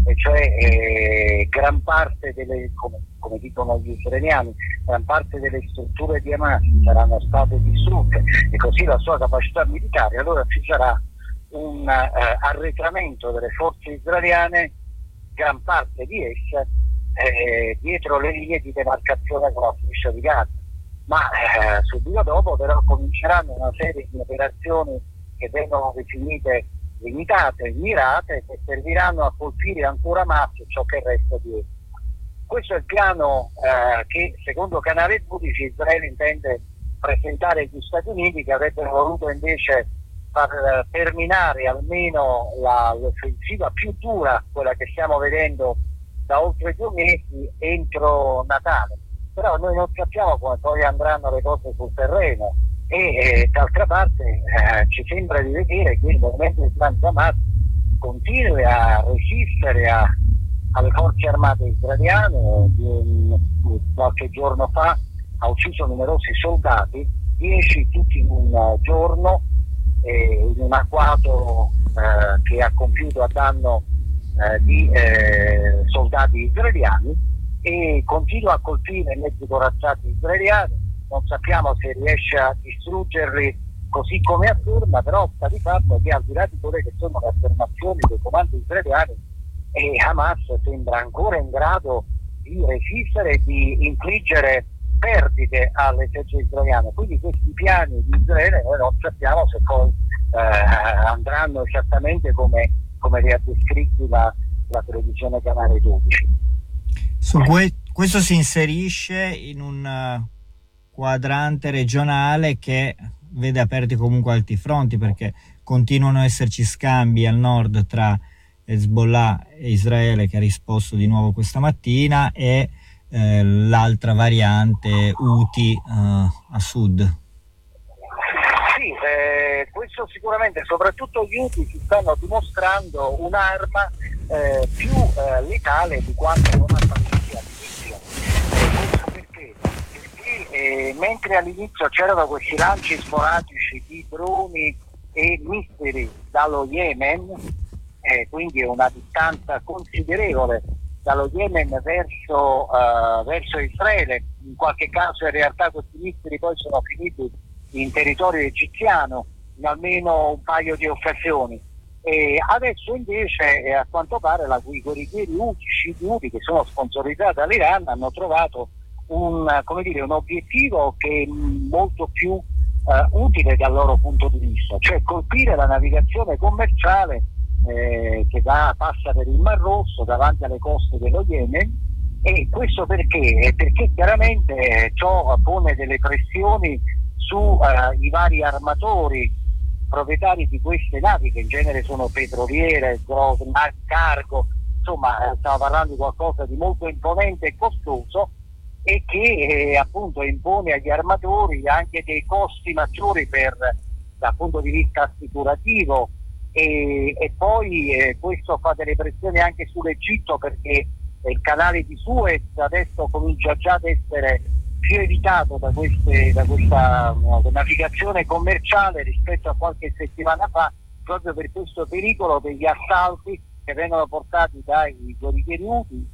[SPEAKER 8] e cioè eh, gran parte delle, come, come, dicono gli israeliani, gran parte delle strutture di Hamas saranno state distrutte e così la sua capacità militare, allora ci sarà un eh, arretramento delle forze israeliane, gran parte di esse, eh, dietro le linee di demarcazione con la striscia di Gaza. Ma eh, subito dopo però cominceranno una serie di operazioni che vengono definite limitate, mirate, che serviranno a colpire ancora Hamas ciò che resta di esse. Questo è il piano eh, che secondo Canale 12 Israele intende presentare agli Stati Uniti che avrebbero voluto invece far eh, terminare almeno la, l'offensiva più dura, quella che stiamo vedendo da oltre due mesi, entro Natale. Però noi non sappiamo come poi andranno le cose sul terreno e d'altra parte eh, ci sembra di vedere che il movimento islamico Hamas continui a resistere a, alle forze armate israeliane. Di, qualche giorno fa ha ucciso numerosi soldati, 10 tutti in un giorno eh, in un agguato eh, che ha compiuto a danno eh, di eh, soldati israeliani e continua a colpire mezzi corazzati israeliani, non sappiamo se riesce a distruggerli così come afferma, però sta di fatto che al di là di quelle che sono le affermazioni dei comandi israeliani, Hamas sembra ancora in grado di resistere e di infliggere perdite all'esercito israeliano. Quindi questi piani di Israele noi non sappiamo se poi eh, andranno esattamente come, come li ha descritti la, la televisione canale 12.
[SPEAKER 5] Su que- questo si inserisce in un quadrante regionale che vede aperti comunque alti fronti perché continuano ad esserci scambi al nord tra Hezbollah e Israele che ha risposto di nuovo questa mattina e eh, l'altra variante Houthi eh, a sud.
[SPEAKER 8] Sì, eh, questo sicuramente, soprattutto gli Houthi si stanno dimostrando un'arma eh, più eh, letale di quanto non appartenesse all'inizio. questo perché? Perché mentre all'inizio c'erano questi lanci sporadici di droni e missili dallo Yemen, eh, quindi una distanza considerevole dallo Yemen verso, uh, verso, Israele, in qualche caso in realtà questi missili poi sono finiti in territorio egiziano in almeno un paio di occasioni. E adesso invece eh, a quanto pare la, i guerriglieri Houthi, che sono sponsorizzati dall'Iran, hanno trovato un, dire, un obiettivo che è molto più eh, utile dal loro punto di vista, cioè colpire la navigazione commerciale eh, che va, passa per il Mar Rosso davanti alle coste dello Yemen e questo perché? Perché chiaramente ciò pone delle pressioni sui eh, vari armatori proprietari di queste navi che in genere sono petroliere, cargo, insomma eh, stiamo parlando di qualcosa di molto imponente e costoso e che eh, appunto impone agli armatori anche dei costi maggiori per, dal punto di vista assicurativo. E, e poi eh, questo fa delle pressioni anche sull'Egitto perché il canale di Suez adesso comincia già ad essere più evitato da, queste, da questa no, navigazione commerciale rispetto a qualche settimana fa proprio per questo pericolo degli assalti che vengono portati dai guerriglieri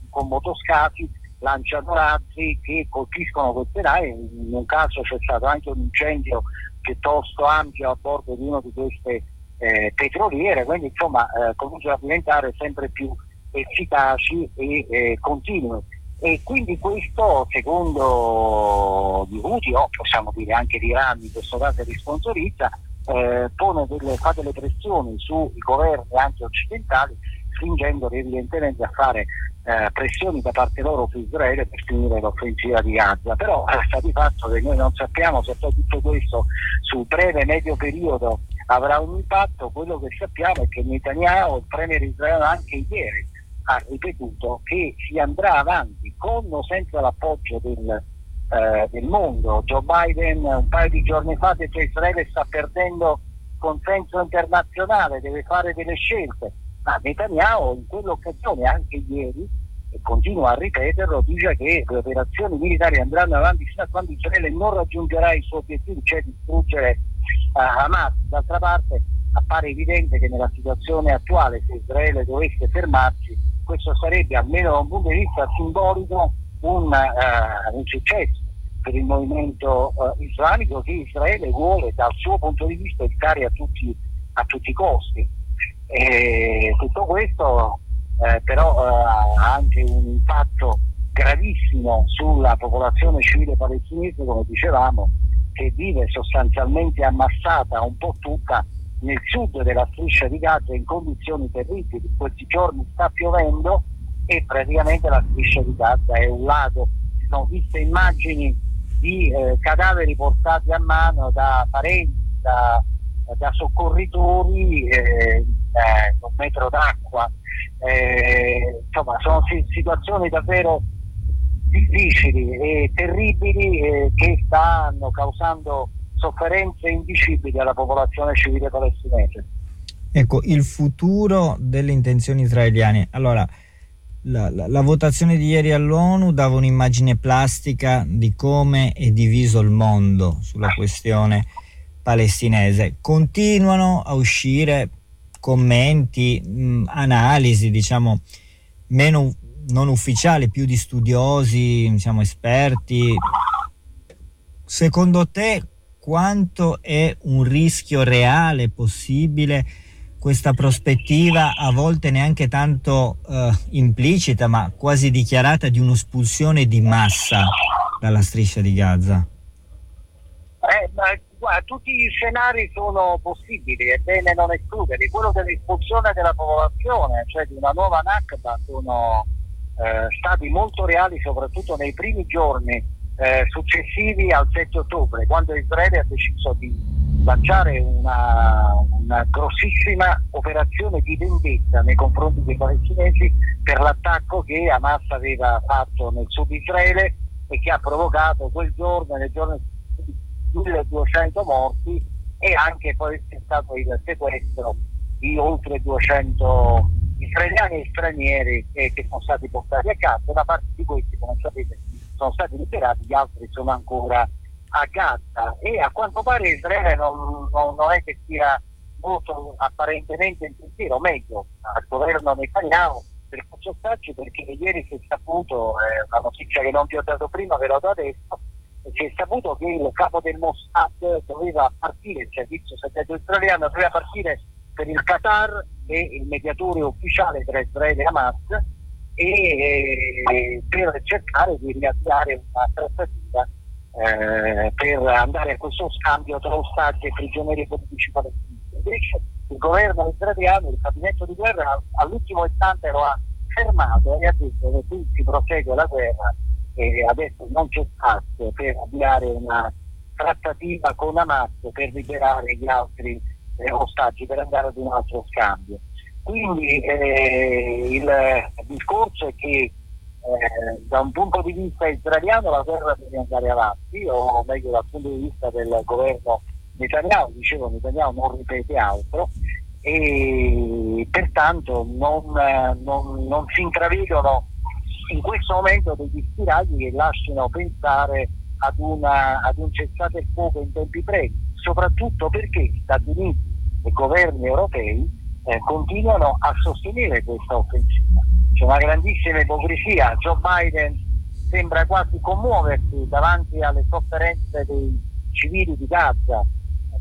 [SPEAKER 8] con motoscafi lanciano razzi che colpiscono queste navi, in un caso c'è stato anche un incendio piuttosto ampio a bordo di una di queste eh, petroliere, quindi insomma eh, cominciano a diventare sempre più efficaci e eh, continui. E quindi questo, secondo gli Houthi, o possiamo dire anche l'Iran in questo caso li sponsorizza, eh, delle, fa delle pressioni sui governi anche occidentali spingendoli evidentemente a fare eh, pressioni da parte loro su Israele per finire l'offensiva di Gaza. Però sta di fatto che noi non sappiamo se poi tutto questo sul breve e medio periodo avrà un impatto, quello che sappiamo è che Netanyahu, il premier israeliano, anche ieri ha ripetuto che si andrà avanti con o senza l'appoggio del, eh, del mondo. Joe Biden un paio di giorni fa ha detto che Israele sta perdendo consenso internazionale, deve fare delle scelte ma Netanyahu in quell'occasione, anche ieri, e continua a ripeterlo, dice che le operazioni militari andranno avanti fino a quando Israele non raggiungerà i suoi obiettivi, cioè distruggere uh, Hamas. D'altra parte appare evidente che nella situazione attuale, se Israele dovesse fermarsi, questo sarebbe, almeno da un punto di vista simbolico, un, uh, un successo per il movimento uh, islamico che Israele vuole dal suo punto di vista evitare a tutti, a tutti i costi. E tutto questo eh, però eh, ha anche un impatto gravissimo sulla popolazione civile palestinese, come dicevamo, che vive sostanzialmente ammassata un po' tutta nel sud della striscia di Gaza in condizioni terribili. In questi giorni sta piovendo e praticamente la striscia di Gaza è un lago. Si sono viste immagini di eh, cadaveri portati a mano da parenti, da, da soccorritori eh, eh, un metro d'acqua, eh, insomma sono situazioni davvero difficili e terribili eh, che stanno causando sofferenze indicibili alla popolazione civile palestinese.
[SPEAKER 5] Ecco, il futuro delle intenzioni israeliane. Allora, la, la, la, votazione di ieri all'ONU dava un'immagine plastica di come è diviso il mondo sulla questione palestinese. Continuano a uscire commenti, mh, analisi, diciamo, meno non ufficiali, più di studiosi, diciamo, esperti. Secondo te quanto è un rischio reale possibile questa prospettiva a volte neanche tanto eh, implicita ma quasi dichiarata di un'espulsione di massa dalla striscia di Gaza?
[SPEAKER 8] Eh, guarda, tutti gli scenari sono possibili, è bene non escluderli. Quello dell'espulsione della popolazione, cioè di una nuova Nakba, sono eh, stati molto reali soprattutto nei primi giorni eh, successivi al 7 ottobre, quando Israele ha deciso di lanciare una, una, grossissima operazione di vendetta nei confronti dei palestinesi per l'attacco che Hamas aveva fatto nel sud di Israele e che ha provocato quel giorno e nel giorno 1200 morti e anche poi c'è stato il sequestro di oltre 200 israeliani e stranieri eh, che sono stati portati a casa, una parte di questi come sapete sono stati liberati, gli altri sono ancora a Gaza. E a quanto pare Israele non, non, non è che sia molto apparentemente in pensiero, meglio al governo Netanyahu per Coccostacci perché ieri si è saputo, eh, una notizia che non ti ho dato prima, ve l'ho dato adesso, si è saputo che il capo del Mossad doveva partire, il servizio segreto israeliano doveva partire per il Qatar, è il mediatore ufficiale tra Israele e Hamas, e eh, per cercare di riavviare una trattativa eh, per andare a questo scambio tra ostaggi e prigionieri politici palestinesi. Invece il governo israeliano, il gabinetto di guerra, all'ultimo istante lo ha fermato e ha detto che qui si prosegue la guerra e adesso non c'è spazio per avviare una trattativa con Hamas per liberare gli altri eh, ostaggi, per andare ad un altro scambio. Quindi eh, il discorso è che eh, da un punto di vista israeliano la guerra deve andare avanti, o meglio dal punto di vista del governo Netanyahu, dicevo Netanyahu non ripete altro, e pertanto non, non, non si intravedono in questo momento degli spiragli che lasciano pensare ad, una, ad un cessate il fuoco in tempi brevi, soprattutto perché gli Stati Uniti e i governi europei eh, continuano a sostenere questa offensiva. C'è una grandissima ipocrisia, Joe Biden sembra quasi commuoversi davanti alle sofferenze dei civili di Gaza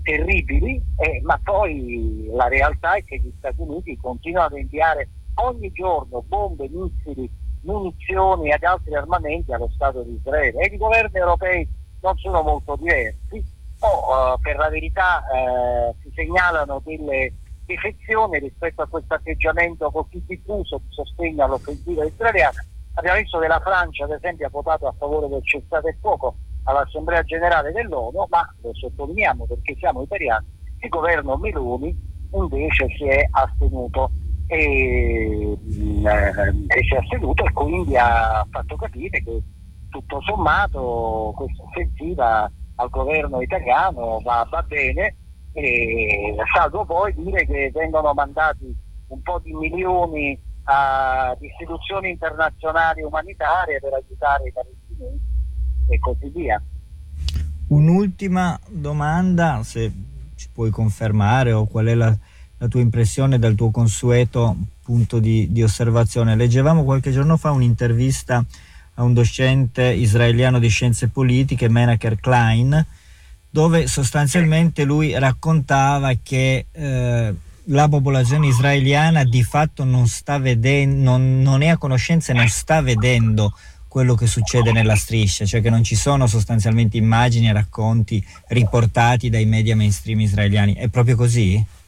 [SPEAKER 8] terribili, eh, ma poi la realtà è che gli Stati Uniti continuano ad inviare ogni giorno bombe, missili, munizioni ed altri armamenti allo Stato di Israele e i governi europei non sono molto diversi, o uh, per la verità uh, si segnalano delle defezione rispetto a questo atteggiamento così diffuso di sostegno all'offensiva israeliana. Abbiamo visto che la Francia, ad esempio, ha votato a favore del cessate il fuoco all'Assemblea generale dell'ONU, ma lo sottolineiamo perché siamo italiani, il governo Meloni invece si è astenuto e, eh, e si è astenuto e quindi ha fatto capire che tutto sommato questa offensiva al governo italiano va, va bene salvo poi dire che vengono mandati un po' di milioni a istituzioni internazionali umanitarie per aiutare i palestinesi e così via.
[SPEAKER 5] Un'ultima domanda, se ci puoi confermare o qual è la, la tua impressione dal tuo consueto punto di, di osservazione. Leggevamo qualche giorno fa un'intervista a un docente israeliano di scienze politiche, Menaker Klein, dove sostanzialmente lui raccontava che eh, la popolazione israeliana di fatto non sta vedendo, non, non è a conoscenza e non sta vedendo quello che succede nella striscia, cioè che non ci sono sostanzialmente immagini e racconti riportati dai media mainstream israeliani. È proprio così?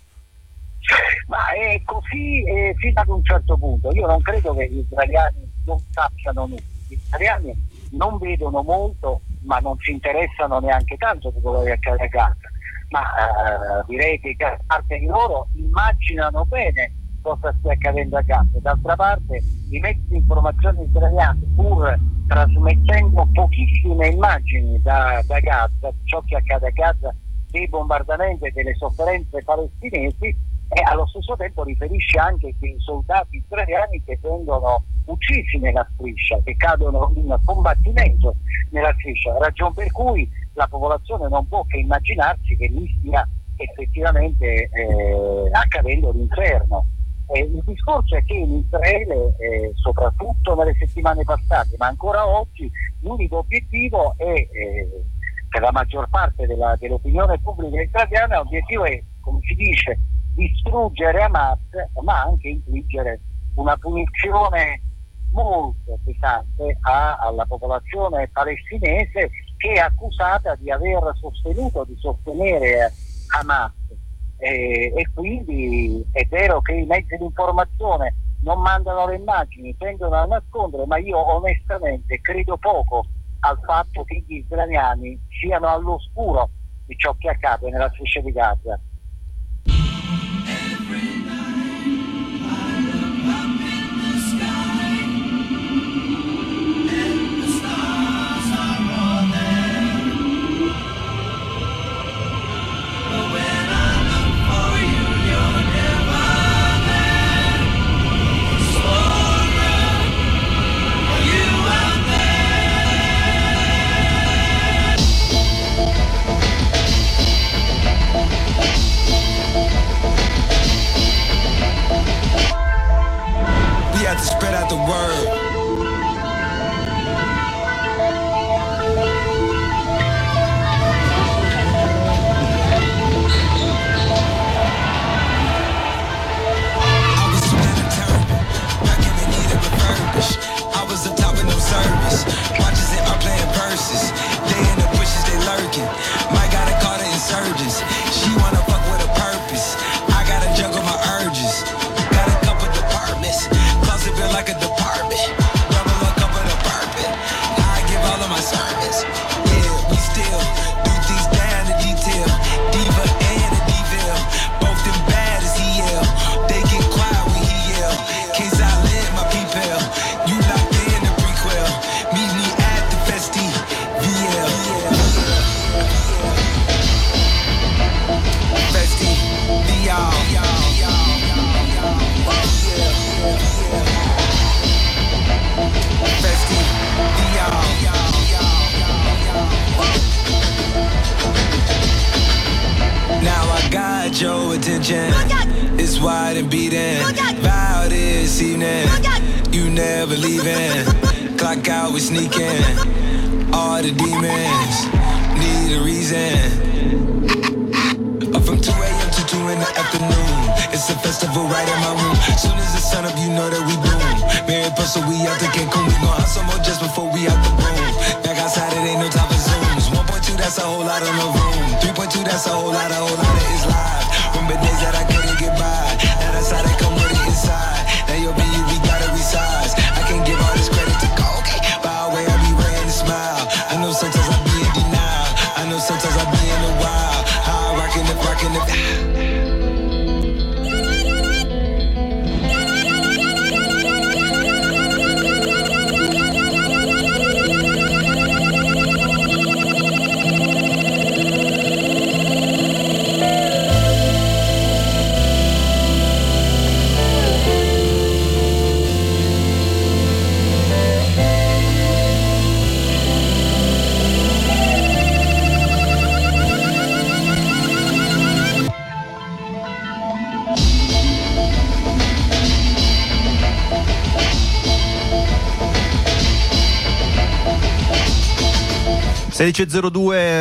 [SPEAKER 8] Ma è così eh, fino ad un certo punto. Io non credo che gli israeliani non sappiano nulla. Gli israeliani non vedono molto ma non si interessano neanche tanto di quello che accade a Gaza, ma eh, direi che parte di loro immaginano bene cosa stia accadendo a Gaza. D'altra parte i mezzi di informazione israeliani, pur trasmettendo pochissime immagini da, da Gaza, ciò che accade a Gaza, dei bombardamenti e delle sofferenze palestinesi, e allo stesso tempo riferisce anche che i soldati israeliani che vengono uccisi nella striscia, che cadono in combattimento nella striscia, ragione per cui la popolazione non può che immaginarsi che lì stia effettivamente eh, accadendo l'inferno. Eh, il discorso è che in Israele, eh, soprattutto nelle settimane passate, ma ancora oggi, l'unico obiettivo è, eh, per la maggior parte della, dell'opinione pubblica israeliana, l'obiettivo è, come si dice,
[SPEAKER 9] distruggere Hamas, ma anche infliggere una punizione molto pesante a, alla popolazione palestinese che è accusata di aver sostenuto, di sostenere Hamas. E, e quindi è vero che i mezzi di informazione non mandano le immagini, tendono a nascondere, ma io onestamente credo poco al fatto che gli israeliani siano all'oscuro di ciò che accade nella striscia di Gaza.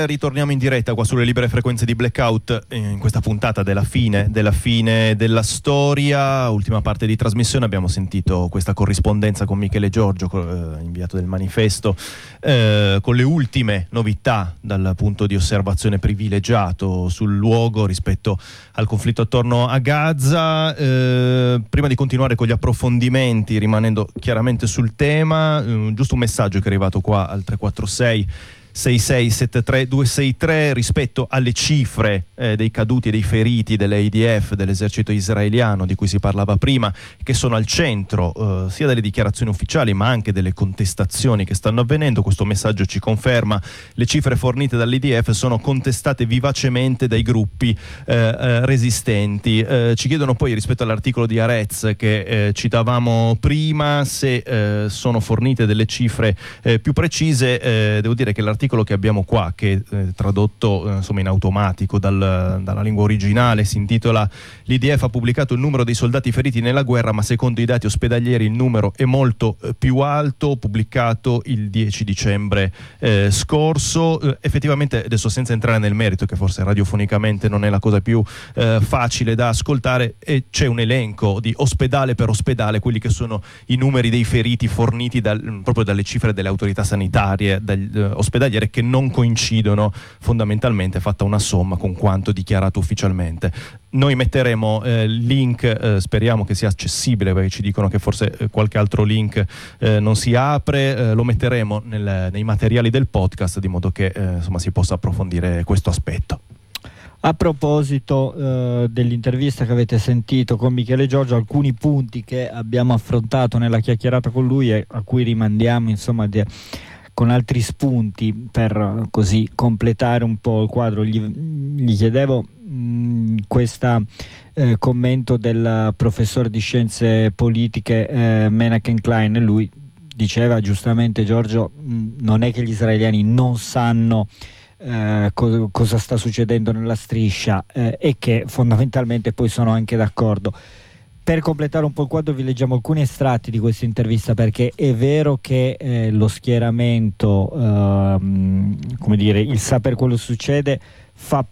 [SPEAKER 6] Ritorniamo in diretta qua sulle libere frequenze di Blackout in questa puntata della fine, della fine della storia, ultima parte di trasmissione abbiamo sentito questa corrispondenza con Michele Giorgio, eh, inviato del manifesto, eh, con le ultime novità dal punto di osservazione privilegiato sul luogo rispetto al conflitto attorno a Gaza. Eh, prima di continuare con gli approfondimenti, rimanendo chiaramente sul tema, eh, giusto un messaggio che è arrivato qua al 346 6673263 rispetto alle cifre eh, dei caduti e dei feriti dell'AIDF, dell'esercito israeliano di cui si parlava prima, che sono al centro eh, sia delle dichiarazioni ufficiali ma anche delle contestazioni che stanno avvenendo. Questo messaggio ci conferma le cifre fornite dall'IDF sono contestate vivacemente dai gruppi eh, eh resistenti. Eh, ci chiedono poi rispetto all'articolo di Arez che eh, citavamo prima se sono fornite delle cifre più precise. devo dire che l'articolo l'articolo che abbiamo qua, che eh, tradotto eh, insomma, in automatico dal, dalla lingua originale, si intitola L'IDF ha pubblicato il numero dei soldati feriti nella guerra, ma secondo i dati ospedalieri il numero è molto eh, più alto, pubblicato il 10 dicembre eh, scorso. Effettivamente, adesso senza entrare nel merito, che forse radiofonicamente non è la cosa più facile da ascoltare, c'è un elenco di ospedale per ospedale, quelli che sono i numeri dei feriti forniti dal, proprio dalle cifre delle autorità sanitarie dagli, eh, ospedaliere che non coincidono fondamentalmente, fatta una somma con quanto dichiarato ufficialmente. Noi metteremo eh, link, eh, speriamo che sia accessibile perché ci dicono che forse eh, qualche altro link eh, non si apre, eh, lo metteremo nel, nei materiali del podcast di modo che eh, insomma, si possa approfondire questo aspetto.
[SPEAKER 5] A proposito eh, dell'intervista che avete sentito con Michele Giorgio, alcuni punti che abbiamo affrontato nella chiacchierata con lui e a cui rimandiamo insomma di, con altri spunti per così completare un po' il quadro. Gli, gli chiedevo questo eh, commento del professore di scienze politiche eh, Menachem Klein, lui diceva giustamente Giorgio, mh, non è che gli israeliani non sanno eh, co- cosa sta succedendo nella striscia eh, e che fondamentalmente poi sono anche d'accordo. Per completare un po' il quadro vi leggiamo alcuni estratti di questa intervista perché è vero che eh, lo schieramento, ehm, come dire, il sapere quello succede fa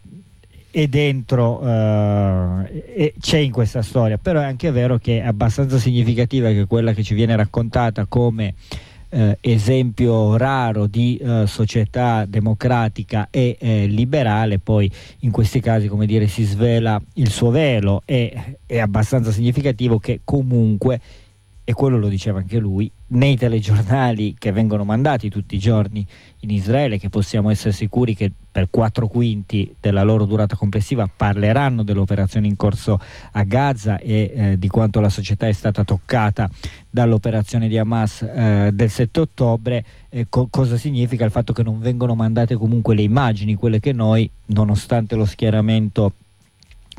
[SPEAKER 5] è dentro eh, c'è in questa storia però è anche vero che è abbastanza significativa che quella che ci viene raccontata come eh, esempio raro di eh, società democratica e eh, liberale, poi in questi casi come dire si svela il suo velo e è abbastanza significativo che comunque e quello lo diceva anche lui, nei telegiornali che vengono mandati tutti i giorni in Israele, che possiamo essere sicuri che per quattro quinti della loro durata complessiva parleranno dell'operazione in corso a Gaza e eh, di quanto la società è stata toccata dall'operazione di Hamas eh, del 7 ottobre, eh, co- cosa significa il fatto che non vengono mandate comunque le immagini, quelle che noi, nonostante lo schieramento,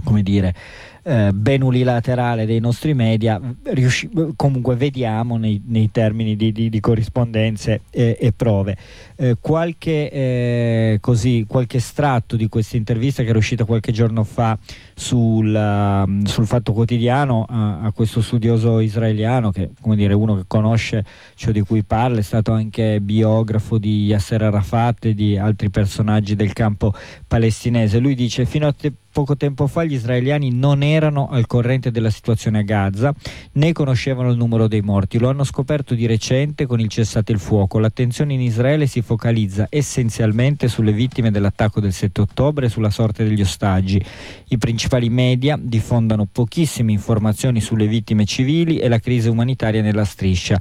[SPEAKER 5] come dire, eh, ben unilaterale dei nostri media, riusci- comunque vediamo nei, nei termini di, di, di corrispondenze e, e prove. Eh, qualche, eh, così, qualche estratto di questa intervista che era uscita qualche giorno fa sul, uh, sul Fatto Quotidiano a, a, questo studioso israeliano che come dire uno che conosce ciò di cui parla, è stato anche biografo di Yasser Arafat e di altri personaggi del campo palestinese. Lui dice fino a te- poco tempo fa gli israeliani non erano al corrente della situazione a Gaza né conoscevano il numero dei morti, lo hanno scoperto di recente con il cessate il fuoco. L'attenzione in Israele si focalizza essenzialmente sulle vittime dell'attacco del 7 ottobre e sulla sorte degli ostaggi. I principali media diffondono pochissime informazioni sulle vittime civili e la crisi umanitaria nella striscia.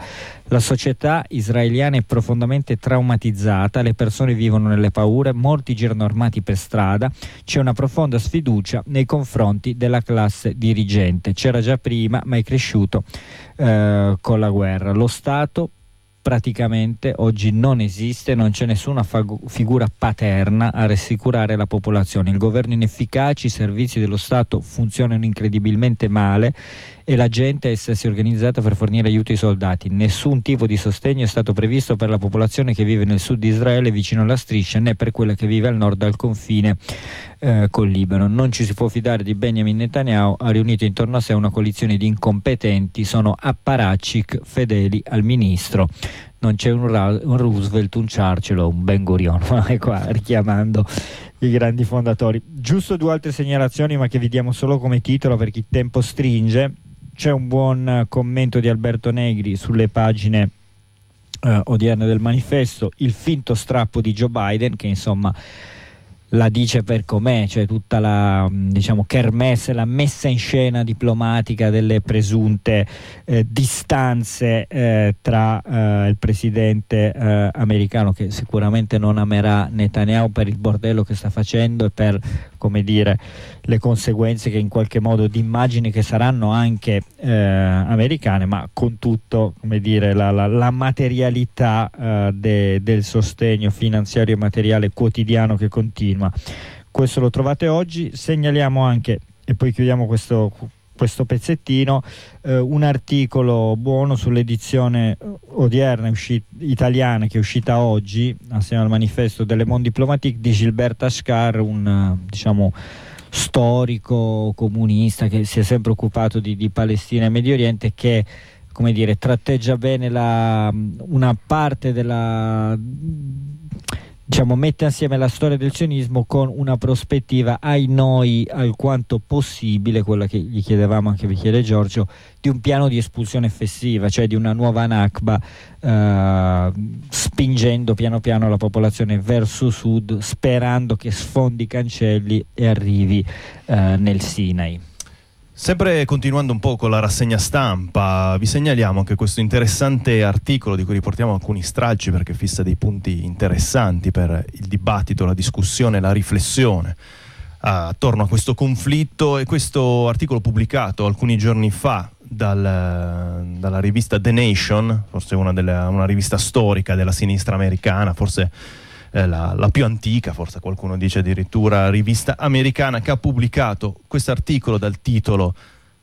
[SPEAKER 5] La società israeliana è profondamente traumatizzata, le persone vivono nelle paure, molti girano armati per strada, c'è una profonda sfiducia nei confronti della classe dirigente. C'era già prima, ma è cresciuto eh, con la guerra. Lo Stato praticamente oggi non esiste, non c'è nessuna figura paterna a rassicurare la popolazione. Il governo inefficace, i servizi dello Stato funzionano incredibilmente male e la gente è essersi organizzata per fornire aiuto ai soldati. Nessun tipo di sostegno è stato previsto per la popolazione che vive nel sud di Israele vicino alla striscia né per quella che vive al nord al confine eh, col Libano. Non ci si può fidare di Benjamin Netanyahu, ha riunito intorno a sé una coalizione di incompetenti, sono apparatchik fedeli al ministro non c'è un, Roosevelt, un Churchill o un Ben Gurion, [LAUGHS] qua richiamando i grandi fondatori. Giusto due altre segnalazioni, ma che vi diamo solo come titolo perché il tempo stringe c'è un buon commento di Alberto Negri sulle pagine eh, odierne del manifesto, il finto strappo di Joe Biden che insomma la dice per com'è, cioè tutta la diciamo, kermesse, la messa in scena diplomatica delle presunte eh, distanze eh, tra eh, il presidente eh, americano che sicuramente non amerà Netanyahu per il bordello che sta facendo e per come dire, le conseguenze che in qualche modo di immagini che saranno anche eh, americane, ma con tutto come dire, la, la, la materialità eh, de, del sostegno finanziario e materiale quotidiano che continua. Questo lo trovate oggi, segnaliamo anche, e poi chiudiamo questo questo pezzettino, eh, un articolo buono sull'edizione odierna uscita, italiana che è uscita oggi assieme al manifesto delle Monde Diplomatique di Gilbert Ashkar, un diciamo storico comunista che si è sempre occupato di, di Palestina e Medio Oriente che come dire, tratteggia bene la, una parte della diciamo, mette assieme la storia del sionismo con una prospettiva ai noi alquanto possibile, quella che gli chiedevamo anche vi chiede Giorgio, di un piano di espulsione effettiva, cioè di una nuova Nakba, eh, spingendo piano piano la popolazione verso sud, sperando che sfondi i cancelli e arrivi eh, nel Sinai.
[SPEAKER 6] Sempre continuando un po' con la rassegna stampa, vi segnaliamo anche questo interessante articolo di cui riportiamo alcuni stralci perché fissa dei punti interessanti per il dibattito, la discussione, la riflessione attorno a questo conflitto e questo articolo pubblicato alcuni giorni fa dal, dalla rivista The Nation, forse una, delle, una rivista storica della sinistra americana, forse eh, la, la, più antica, forse qualcuno dice addirittura rivista americana, che ha pubblicato questo articolo dal titolo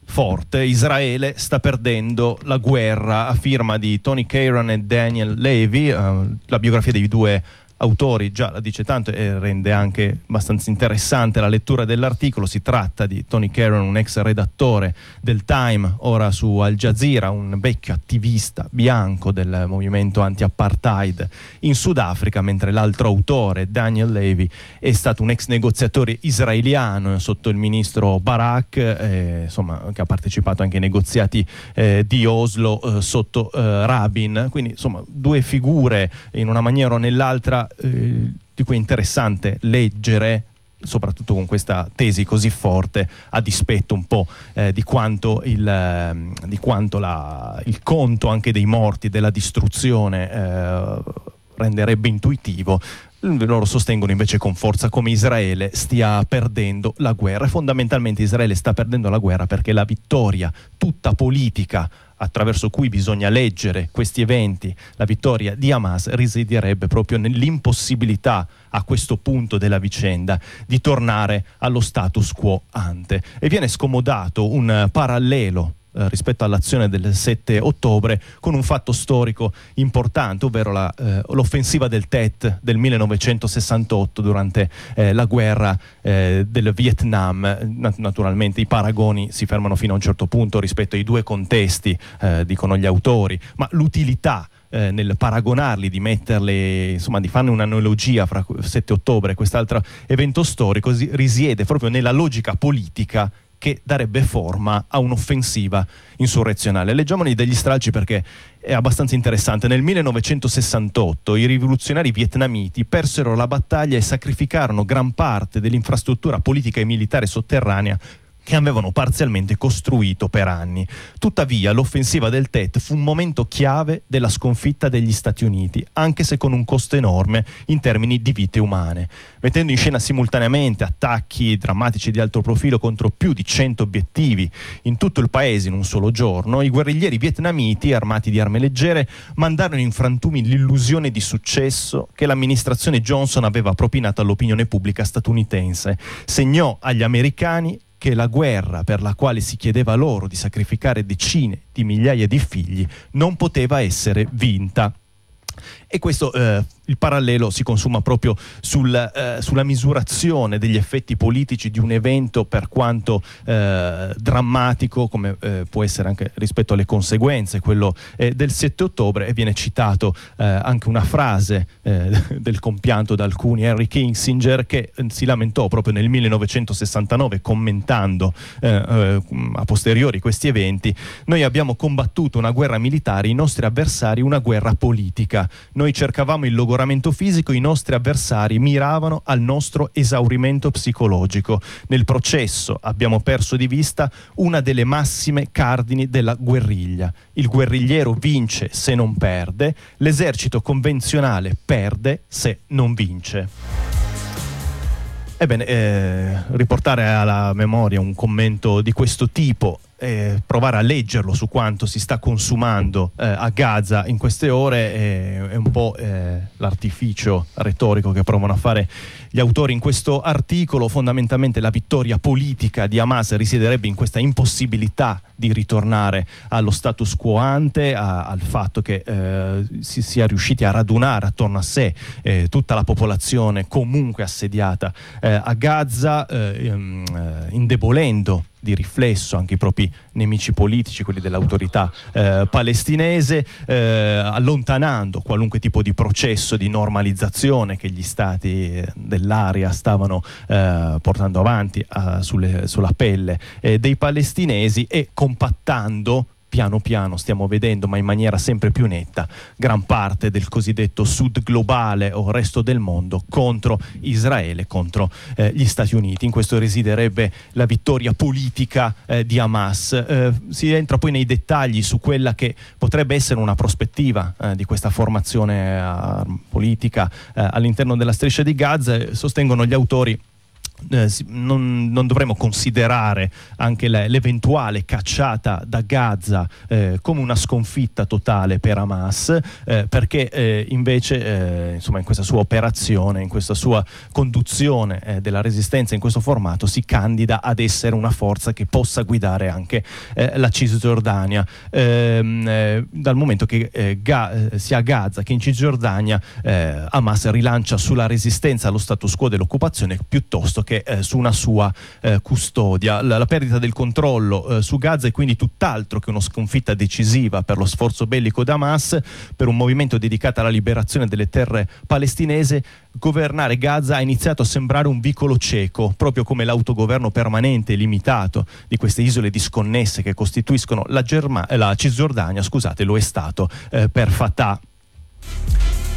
[SPEAKER 6] forte, Israele sta perdendo la guerra, a firma di Tony Caron e Daniel Levy, eh, la biografia dei due autori già la dice tanto e rende anche abbastanza interessante la lettura dell'articolo. Si tratta di Tony Caron, un ex redattore del Time, ora su Al Jazeera, un vecchio attivista bianco del movimento anti-apartheid in Sudafrica, mentre l'altro autore, Daniel Levy, è stato un ex negoziatore israeliano sotto il ministro Barak, eh, insomma, che ha partecipato anche ai negoziati eh, di Oslo eh, sotto eh, Rabin. Quindi, insomma, due figure in una maniera o nell'altra eh, di cui è interessante leggere soprattutto con questa tesi così forte, a dispetto un po' eh, di quanto, il, eh, di quanto la, il, conto anche dei morti, della distruzione eh, renderebbe intuitivo. Loro sostengono invece con forza come Israele stia perdendo la guerra. Fondamentalmente Israele sta perdendo la guerra perché la vittoria tutta politica attraverso cui bisogna leggere questi eventi, la vittoria di Hamas risiederebbe proprio nell'impossibilità a questo punto della vicenda di tornare allo status quo ante. E viene scomodato un parallelo eh, rispetto all'azione del 7 ottobre con un fatto storico importante, ovvero la, eh, l'offensiva del Tet del 1968 durante eh, la guerra eh, del Vietnam. naturalmente i paragoni si fermano fino a un certo punto rispetto ai due contesti, eh, dicono gli autori, ma l'utilità nel paragonarli, di metterle, insomma, di farne un'analogia fra 7 ottobre e quest'altro evento storico, risiede proprio nella logica politica che darebbe forma a un'offensiva insurrezionale. Leggiamoli degli stralci perché è abbastanza interessante. Nel 1968 i rivoluzionari vietnamiti persero la battaglia e sacrificarono gran parte dell'infrastruttura politica e militare sotterranea che avevano parzialmente costruito per anni. Tuttavia l'offensiva del Tet fu un momento chiave della sconfitta degli Stati Uniti, anche se con un costo enorme in termini di vite umane, mettendo in scena simultaneamente attacchi drammatici di alto profilo contro più di 100 obiettivi in tutto il paese in un solo giorno, i guerriglieri vietnamiti, armati di armi leggere, mandarono in frantumi l'illusione di successo che l'amministrazione Johnson aveva propinato all'opinione pubblica statunitense. Segnò agli americani che la guerra per la quale si chiedeva loro di sacrificare decine di migliaia di figli non poteva essere vinta. E questo eh, il parallelo si consuma proprio sul, eh, sulla misurazione degli effetti politici di un evento per quanto eh, drammatico come eh, può essere anche rispetto alle conseguenze, quello eh, del 7 ottobre e viene citato eh, anche una frase [LAUGHS] del compianto da alcuni Henry Kissinger che si lamentò proprio nel 1969 commentando a posteriori questi eventi, noi abbiamo combattuto una guerra militare, i nostri avversari una guerra politica, noi cercavamo il logo logoramento fisico i nostri avversari miravano al nostro esaurimento psicologico. Nel processo abbiamo perso di vista una delle massime cardini della guerriglia. Il guerrigliero vince se non perde, l'esercito convenzionale perde se non vince. Ebbene, eh, riportare alla memoria un commento di questo tipo eh, provare a leggerlo su quanto si sta consumando eh, a Gaza in queste ore è, è un po' eh, l'artificio retorico che provano a fare gli autori in questo articolo. Fondamentalmente la vittoria politica di Hamas risiederebbe in questa impossibilità di ritornare allo status quo ante, a, al fatto che eh, si sia riusciti a radunare attorno a sé eh, tutta la popolazione comunque assediata eh, a Gaza, ehm, indebolendo di riflesso anche i propri nemici politici, quelli dell'autorità eh, palestinese, eh, allontanando qualunque tipo di processo di normalizzazione che gli stati eh, dell'area stavano eh, portando avanti eh, sulle, sulla pelle eh, dei palestinesi e compattando piano piano stiamo vedendo, ma in maniera sempre più netta, gran parte del cosiddetto sud globale o resto del mondo contro Israele, contro eh, gli Stati Uniti. In questo residerebbe la vittoria politica eh, di Hamas. Eh, si entra poi nei dettagli su quella che potrebbe essere una prospettiva eh, di questa formazione eh, politica eh, all'interno della striscia di Gaza. Sostengono gli autori eh, non, non, dovremmo considerare anche le, l'eventuale cacciata da Gaza eh, come una sconfitta totale per Hamas, eh, perché eh, invece eh, insomma, in questa sua operazione, in questa sua conduzione eh, della resistenza in questo formato si candida ad essere una forza che possa guidare anche la Cisgiordania. Ehm, dal momento che Ga- sia a Gaza che in Cisgiordania Hamas rilancia sulla resistenza allo status quo dell'occupazione piuttosto che eh, su una sua eh, custodia. La, la, perdita del controllo eh, su Gaza è quindi tutt'altro che una sconfitta decisiva per lo sforzo bellico da Hamas, per un movimento dedicato alla liberazione delle terre palestinese. Governare Gaza ha iniziato a sembrare un vicolo cieco, proprio come l'autogoverno permanente e limitato di queste isole disconnesse che costituiscono la, Germa- la Cisgiordania, scusate, lo è stato eh, per Fatah.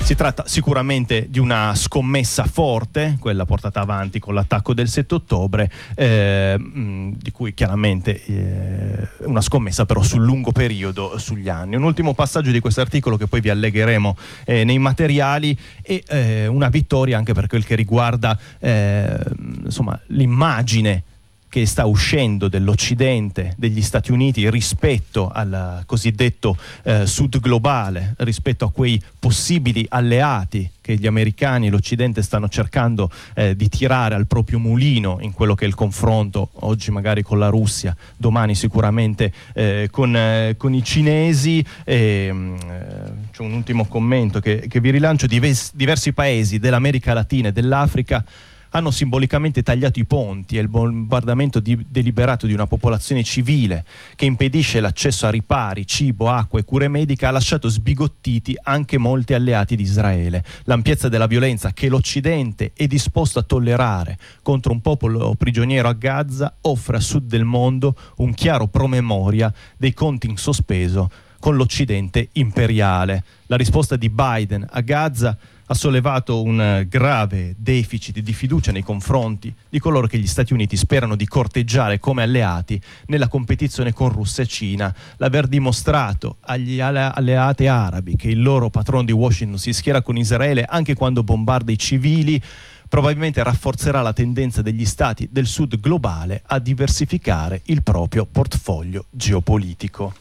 [SPEAKER 6] Si tratta sicuramente di una scommessa forte, quella portata avanti con l'attacco del 7 ottobre, eh, di cui chiaramente eh, una scommessa però sul lungo periodo, sugli anni. Un ultimo passaggio di questo articolo che poi vi allegheremo eh, nei materiali e eh, una vittoria anche per quel che riguarda eh, insomma, l'immagine che sta uscendo dell'Occidente, degli Stati Uniti rispetto al cosiddetto eh, Sud globale, rispetto a quei possibili alleati che gli americani e l'Occidente stanno cercando eh, di tirare al proprio mulino in quello che è il confronto, oggi magari con la Russia, domani sicuramente eh, con, eh, con, i cinesi. E, mm, eh, c'è un ultimo commento che, che vi rilancio, diversi, diversi paesi dell'America Latina e dell'Africa hanno simbolicamente tagliato i ponti e il bombardamento di, deliberato di una popolazione civile che impedisce l'accesso a ripari, cibo, acqua e cure mediche ha lasciato sbigottiti anche molti alleati di Israele. L'ampiezza della violenza che l'Occidente è disposto a tollerare contro un popolo prigioniero a Gaza offre a sud del mondo un chiaro promemoria dei conti in sospeso con l'Occidente imperiale. La risposta di Biden a Gaza ha sollevato un eh, grave deficit di fiducia nei confronti di coloro che gli Stati Uniti sperano di corteggiare come alleati nella competizione con Russia e Cina. L'aver dimostrato agli alleati arabi che il loro patrono di Washington si schiera con Israele anche quando bombarda i civili probabilmente rafforzerà la tendenza degli stati del sud globale a diversificare il proprio portfolio geopolitico.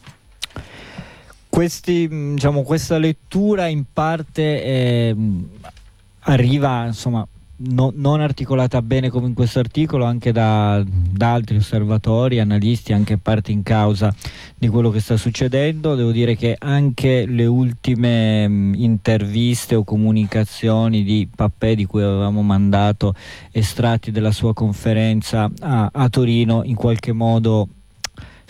[SPEAKER 5] Questi, diciamo, questa lettura in parte eh, arriva insomma, no, non articolata bene come in questo articolo anche da, da, altri osservatori, analisti, anche parti in causa di quello che sta succedendo. Devo dire che anche le ultime mh, mm, interviste o comunicazioni di Pappè di cui avevamo mandato estratti della sua conferenza a, a Torino in qualche modo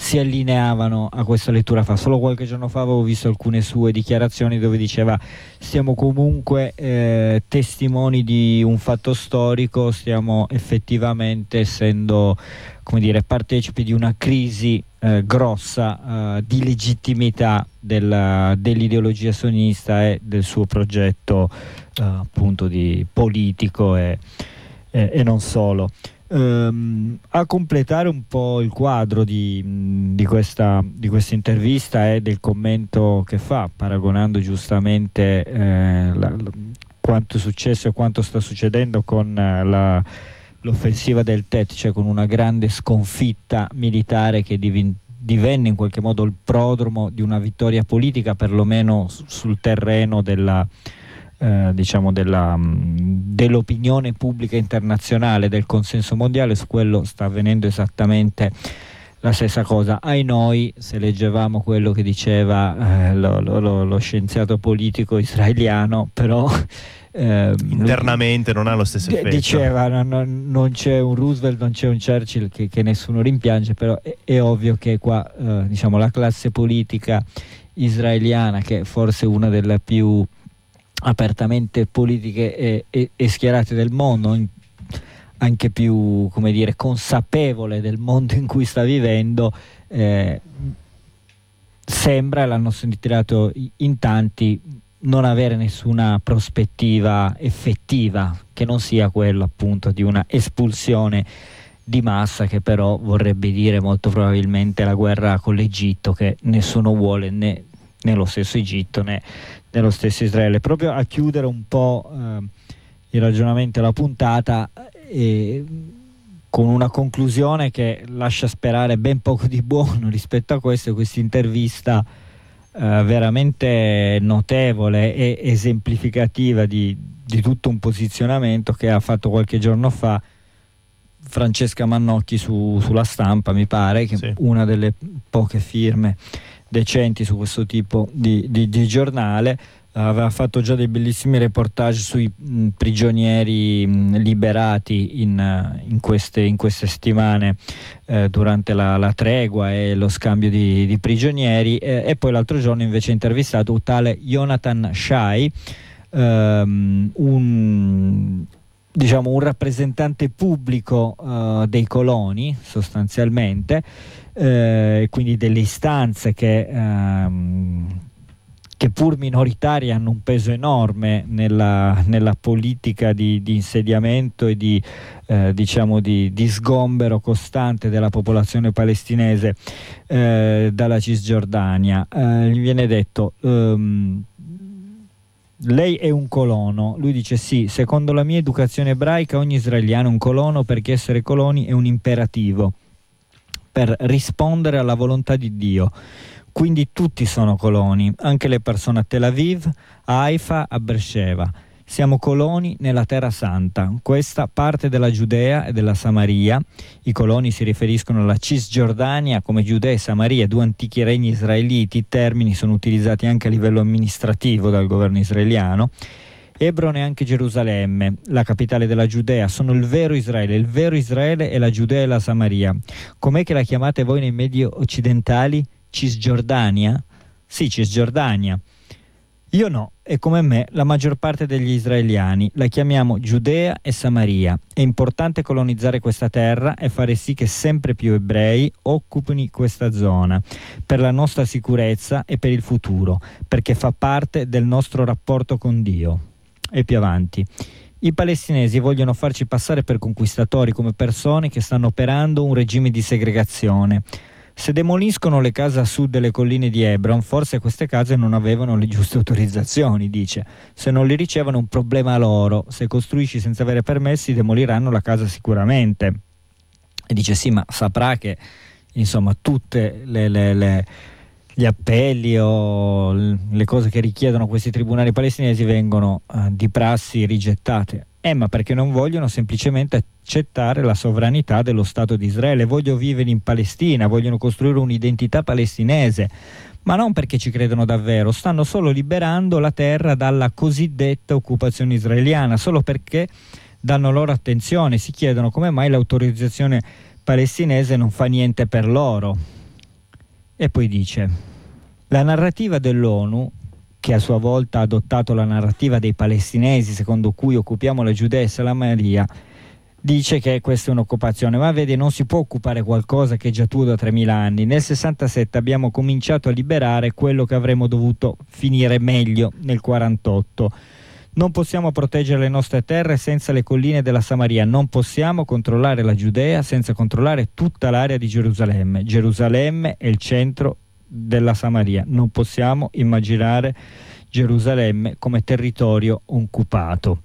[SPEAKER 5] si allineavano a questa lettura fa. Solo qualche giorno fa avevo visto alcune sue dichiarazioni dove diceva stiamo comunque eh, testimoni di un fatto storico, stiamo effettivamente essendo come dire, partecipi di una crisi eh, grossa eh, di legittimità della, dell'ideologia sionista e del suo progetto eh, appunto di politico e, e, e non solo. Um, a completare un po' il quadro di, di, questa, intervista e del commento che fa, paragonando giustamente eh, la, la, quanto è successo e quanto sta succedendo con eh, la, l'offensiva del TET, cioè con una grande sconfitta militare che diventata divenne in qualche modo il prodromo di una vittoria politica, perlomeno sul terreno della, eh, diciamo della, dell'opinione pubblica internazionale, del consenso mondiale, su quello sta avvenendo esattamente la stessa cosa. Ai noi, se leggevamo quello che diceva eh, lo, lo, lo, scienziato politico israeliano, però... [LAUGHS]
[SPEAKER 6] Eh, internamente non ha lo stesso effetto.
[SPEAKER 5] Diceva non, non, c'è un Roosevelt, non c'è un Churchill che, che nessuno rimpiange, però è, è ovvio che qua eh, diciamo, la classe politica israeliana, che è forse una delle più apertamente politiche e, e, e schierate del mondo, anche più come dire, consapevole del mondo in cui sta vivendo, eh, sembra, l'hanno sentito in tanti, non avere nessuna prospettiva effettiva che non sia quella appunto di una espulsione di massa che però vorrebbe dire molto probabilmente la guerra con l'Egitto che nessuno vuole né nello stesso Egitto né nello stesso Israele. Proprio a chiudere un po' eh, il ragionamento della puntata e con una conclusione che lascia sperare ben poco di buono [LAUGHS] rispetto a questo, questa intervista eh, veramente notevole e esemplificativa di, di, tutto un posizionamento che ha fatto qualche giorno fa Francesca Mannocchi su, sulla stampa, mi pare, che sì. una delle poche firme decenti su questo tipo di, di, di giornale aveva fatto già dei bellissimi reportage sui mh, prigionieri mh, liberati in, in, queste, in, queste, settimane eh, durante la, la, tregua e lo scambio di, di prigionieri eh, e poi l'altro giorno invece ha intervistato un tale Jonathan Shai ehm, un, diciamo, un rappresentante pubblico uh, dei coloni sostanzialmente eh, quindi delle istanze che ehm, che pur minoritarie hanno un peso enorme nella, nella politica di, di, insediamento e di, eh, diciamo di, di, sgombero costante della popolazione palestinese eh, dalla Cisgiordania. Eh, gli viene detto um, lei è un colono. Lui dice sì, secondo la mia educazione ebraica ogni israeliano è un colono perché essere coloni è un imperativo per rispondere alla volontà di Dio. Quindi tutti sono coloni, anche le persone a Tel Aviv, a Haifa, a Beersheba. Siamo coloni nella Terra Santa, questa parte della Giudea e della Samaria. I coloni si riferiscono alla Cisgiordania come Giudea e Samaria, due antichi regni israeliti. I termini sono utilizzati anche a livello amministrativo dal governo israeliano. Ebron e anche Gerusalemme, la capitale della Giudea, sono il vero Israele. Il vero Israele è la Giudea e la Samaria. Com'è che la chiamate voi nei media occidentali? Cisgiordania? Sì, Cisgiordania. Io no, e come me la maggior parte degli israeliani la chiamiamo Giudea e Samaria. È importante colonizzare questa terra e fare sì che sempre più ebrei occupino questa zona, per la nostra sicurezza e per il futuro, perché fa parte del nostro rapporto con Dio. E più avanti. I palestinesi vogliono farci passare per conquistatori come persone che stanno operando un regime di segregazione se demoliscono le case a sud delle colline di Hebron, forse queste case non avevano le giuste autorizzazioni, dice. Se non li ricevono un problema loro. Se costruisci senza avere permessi, demoliranno la casa sicuramente. E dice sì, ma saprà che insomma tutte le, le, le gli appelli o le cose che richiedono questi tribunali palestinesi vengono uh, di prassi rigettate. Eh, ma perché non vogliono semplicemente accettare la sovranità dello Stato di Israele, vogliono vivere in Palestina, vogliono costruire un'identità palestinese, ma non perché ci credono davvero, stanno solo liberando la terra dalla cosiddetta occupazione israeliana, solo perché danno loro attenzione, si chiedono come mai l'autorizzazione palestinese non fa niente per loro. E poi dice, la narrativa dell'ONU che a sua volta ha adottato la narrativa dei palestinesi secondo cui occupiamo la Giudea e Samaria, dice che questa è un'occupazione, ma vedi non si può occupare qualcosa che è già tuo da 3000 anni. Nel 67 abbiamo cominciato a liberare quello che avremmo dovuto finire meglio nel 48. Non possiamo proteggere le nostre terre senza le colline della Samaria, non possiamo controllare la Giudea senza controllare tutta l'area di Gerusalemme. Gerusalemme è il centro della Samaria. Non possiamo immaginare Gerusalemme come territorio occupato.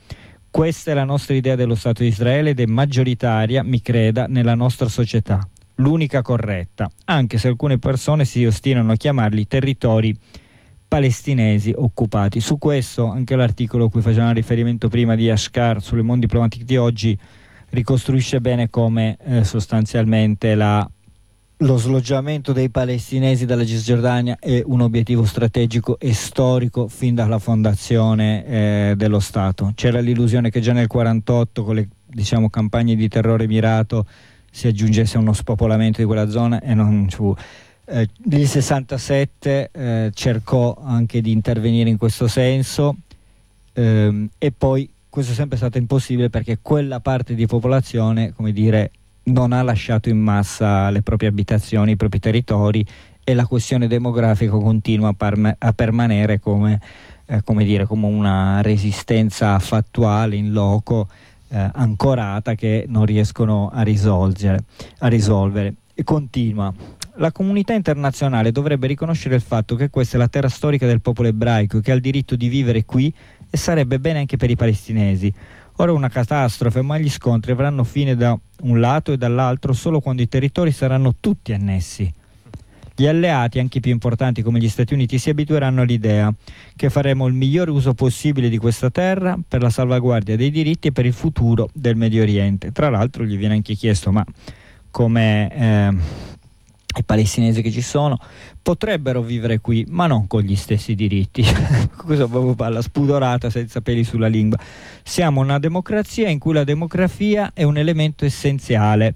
[SPEAKER 5] Questa è la nostra idea dello Stato di Israele ed è maggioritaria, mi creda, nella nostra società. l'unica corretta, anche se alcune persone si ostinano a chiamarli territori palestinesi occupati. Su questo anche l'articolo a cui facevamo riferimento prima di Ashkar sulle Monde Diplomatique di oggi ricostruisce bene come eh, sostanzialmente la, lo sloggiamento dei palestinesi dalla Cisgiordania è un obiettivo strategico e storico fin dalla fondazione eh, dello Stato. C'era l'illusione che già nel 1948 con le diciamo, campagne di terrore mirato si aggiungesse uno spopolamento di quella zona e non ci fu. Eh, il 67 eh, cercò anche di intervenire in questo senso ehm, e poi questo è sempre stato impossibile perché quella parte di popolazione, come dire, non ha lasciato in massa le proprie abitazioni, i propri territori e la questione demografica continua a, parma- a permanere come, eh, come, dire, come, una resistenza fattuale in loco eh, ancorata che non riescono a, a risolvere. E continua. La comunità internazionale dovrebbe riconoscere il fatto che questa è la terra storica del popolo ebraico che ha il diritto di vivere qui e sarebbe bene anche per i palestinesi. Ora una catastrofe, ma gli scontri avranno fine da un lato e dall'altro solo quando i territori saranno tutti annessi. Gli alleati, anche i più importanti come gli Stati Uniti, si abitueranno all'idea che faremo il miglior uso possibile di questa terra per la salvaguardia dei diritti e per il futuro del Medio Oriente. Tra l'altro gli viene anche chiesto, ma come eh, i palestinesi che ci sono potrebbero vivere qui, ma non con gli stessi diritti. [LAUGHS] Questa proprio palla spudorata senza peli sulla lingua. Siamo una democrazia in cui la demografia è un elemento essenziale.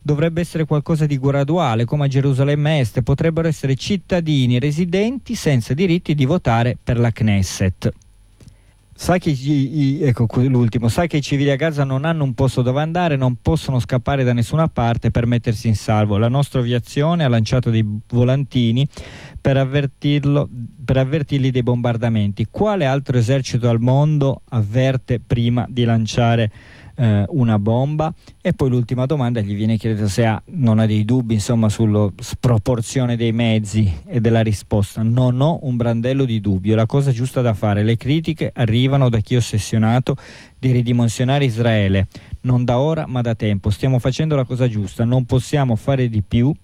[SPEAKER 5] Dovrebbe essere qualcosa di graduale, come a Gerusalemme Est, potrebbero essere cittadini residenti senza diritti di votare per la Knesset. Sai che, i, ecco l'ultimo, sai che i civili a Gaza non hanno un posto dove andare, non possono scappare da nessuna parte per mettersi in salvo. La nostra aviazione ha lanciato dei volantini per, per avvertirli dei bombardamenti. Quale altro esercito al mondo avverte prima di lanciare eh, una bomba. E poi l'ultima domanda gli viene chiesto se ha, non ha dei dubbi insomma sulla sproporzione dei mezzi e della risposta. Non ho un brandello di dubbio. La cosa giusta da fare le critiche arrivano da chi è ossessionato di ridimensionare Israele. Non da ora ma da tempo. Stiamo facendo la cosa giusta. Non possiamo fare di più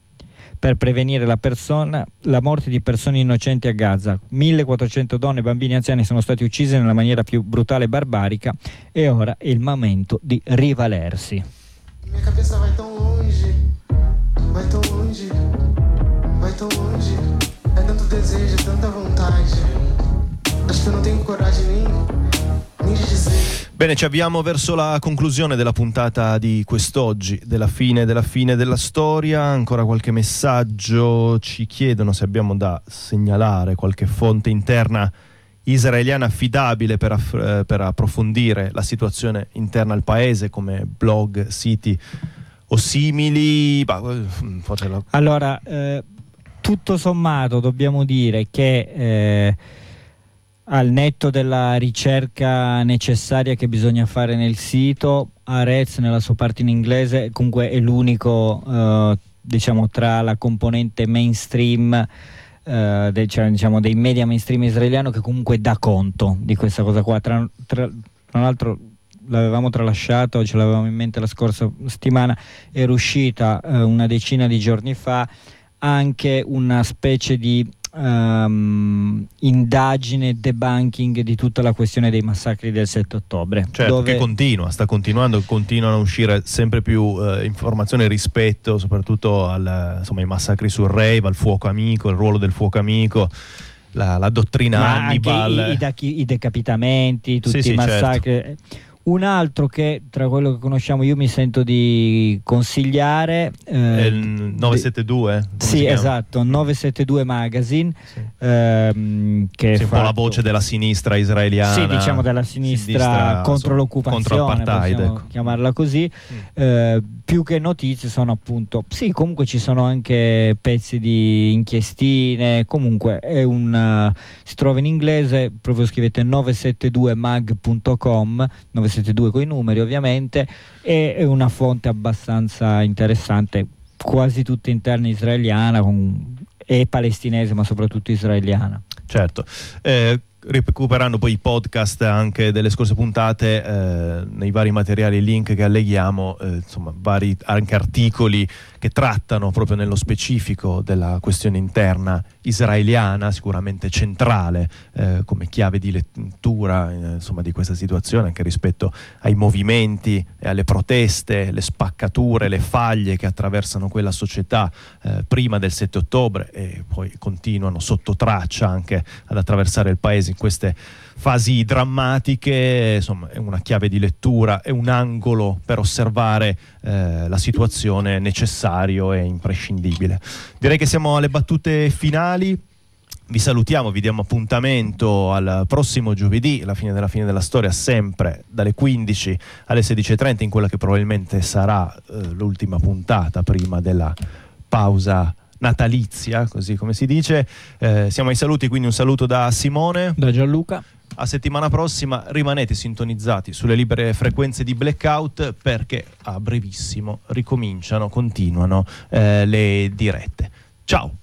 [SPEAKER 5] per prevenire la, persona, la morte di persone innocenti a Gaza. 1400 donne, bambini e anziani sono stati uccisi nella maniera più brutale e barbarica e ora è il momento di rivalersi. Mia cabeça vai tão longe, vai tão longe, vai tão longe. É tanto desejo, tanta vontade. Acho que eu não tenho coragem nem. Bene, ci avviamo verso la conclusione della puntata di quest'oggi, della fine della fine della storia. Ancora qualche messaggio ci chiedono se abbiamo da segnalare qualche fonte interna israeliana affidabile per, aff- eh, per approfondire la situazione interna al paese come blog, siti o simili. Bah, la... Allora, eh, tutto sommato dobbiamo dire che... Eh, al netto della ricerca necessaria che bisogna fare nel sito, Arez nella sua parte in inglese comunque è l'unico eh, diciamo tra la componente mainstream eh, cioè, diciamo, dei media mainstream israeliano che comunque dà conto di questa cosa qua. Tra, tra, tra l'altro l'avevamo tralasciato, ce l'avevamo in mente la scorsa settimana, era uscita eh, una decina di giorni fa anche una specie di um, indagine, debunking di tutta la questione dei massacri del 7 ottobre.
[SPEAKER 6] Certo, dove... che continua, sta continuando, continuano a uscire sempre più uh, informazioni rispetto soprattutto al, insomma, ai massacri sul Rave, al fuoco amico, il ruolo del fuoco amico. La, la dottrina Ma Hannibal,
[SPEAKER 5] i, i, i, decapitamenti, tutti sì, i massacri. Certo un altro che tra quello che conosciamo io mi sento di consigliare
[SPEAKER 6] eh, il 972
[SPEAKER 5] sì esatto 972 Magazine sì. ehm, che
[SPEAKER 6] sì, è un po' la voce della sinistra israeliana
[SPEAKER 5] sì diciamo della sinistra, sinistra contro l'occupazione contro ecco. chiamarla così mm. eh, più che notizie sono appunto sì comunque ci sono anche pezzi di inchiestine comunque è un uh, si trova in inglese proprio scrivete 972mag.com 972 con i numeri ovviamente è una fonte abbastanza interessante quasi tutta interna israeliana con, e palestinese ma soprattutto israeliana.
[SPEAKER 6] Certo. Eh, recuperando poi i podcast anche delle scorse puntate eh, nei vari materiali link che alleghiamo eh, insomma vari anche articoli che trattano proprio nello specifico della questione interna israeliana, sicuramente centrale eh, come chiave di lettura eh, insomma, di questa situazione, anche rispetto ai movimenti e alle proteste, le spaccature, le faglie che attraversano quella società eh, prima del 7 ottobre e poi continuano sotto traccia anche ad attraversare il paese in queste fasi drammatiche, insomma è una chiave di lettura, è un angolo per osservare eh, la situazione necessario e imprescindibile. Direi che siamo alle battute finali. Vi salutiamo, vi diamo appuntamento al prossimo giovedì, la fine della fine della storia, sempre dalle 15 alle 16.30, in quella che probabilmente sarà eh, l'ultima puntata prima della pausa natalizia, così come si dice. Eh, siamo ai saluti, quindi un saluto da Simone.
[SPEAKER 5] Da Gianluca.
[SPEAKER 6] A settimana prossima rimanete sintonizzati sulle libere frequenze di Blackout perché a brevissimo ricominciano, continuano eh, le dirette. Ciao!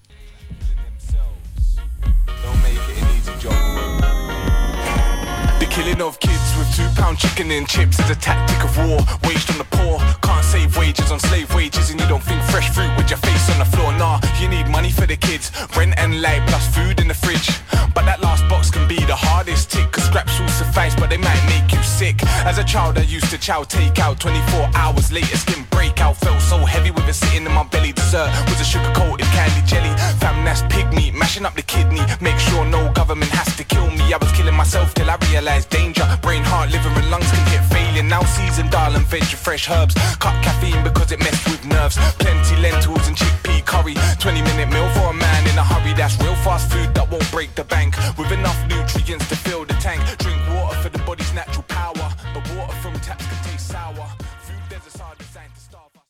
[SPEAKER 6] Killing of kids with two pound chicken and chips is a tactic of war waged on the poor. Can't save wages on slave wages and you don't think fresh fruit with your face on the floor. Nah, you need money for the kids, rent and light plus food in the fridge. But that last box can be the hardest tick, cause scraps will suffice, but they might make you sick. As a child, I used to chow take out 24 hours later, skin break out. Felt so heavy with it sitting in my belly. Dessert was a sugar coated candy jelly. Fam, that's pig meat, mashing up the kidney. Make sure no government has to kill me. I was killing myself till I realized danger. Brain, heart, liver, and lungs can hit failure. Now season, darling, veg, fresh herbs. Cut caffeine because it messed with nerves. Plenty lentils and chickpea curry. 20 minute meal for a man in a hurry. That's real fast food that won't break the bank. With enough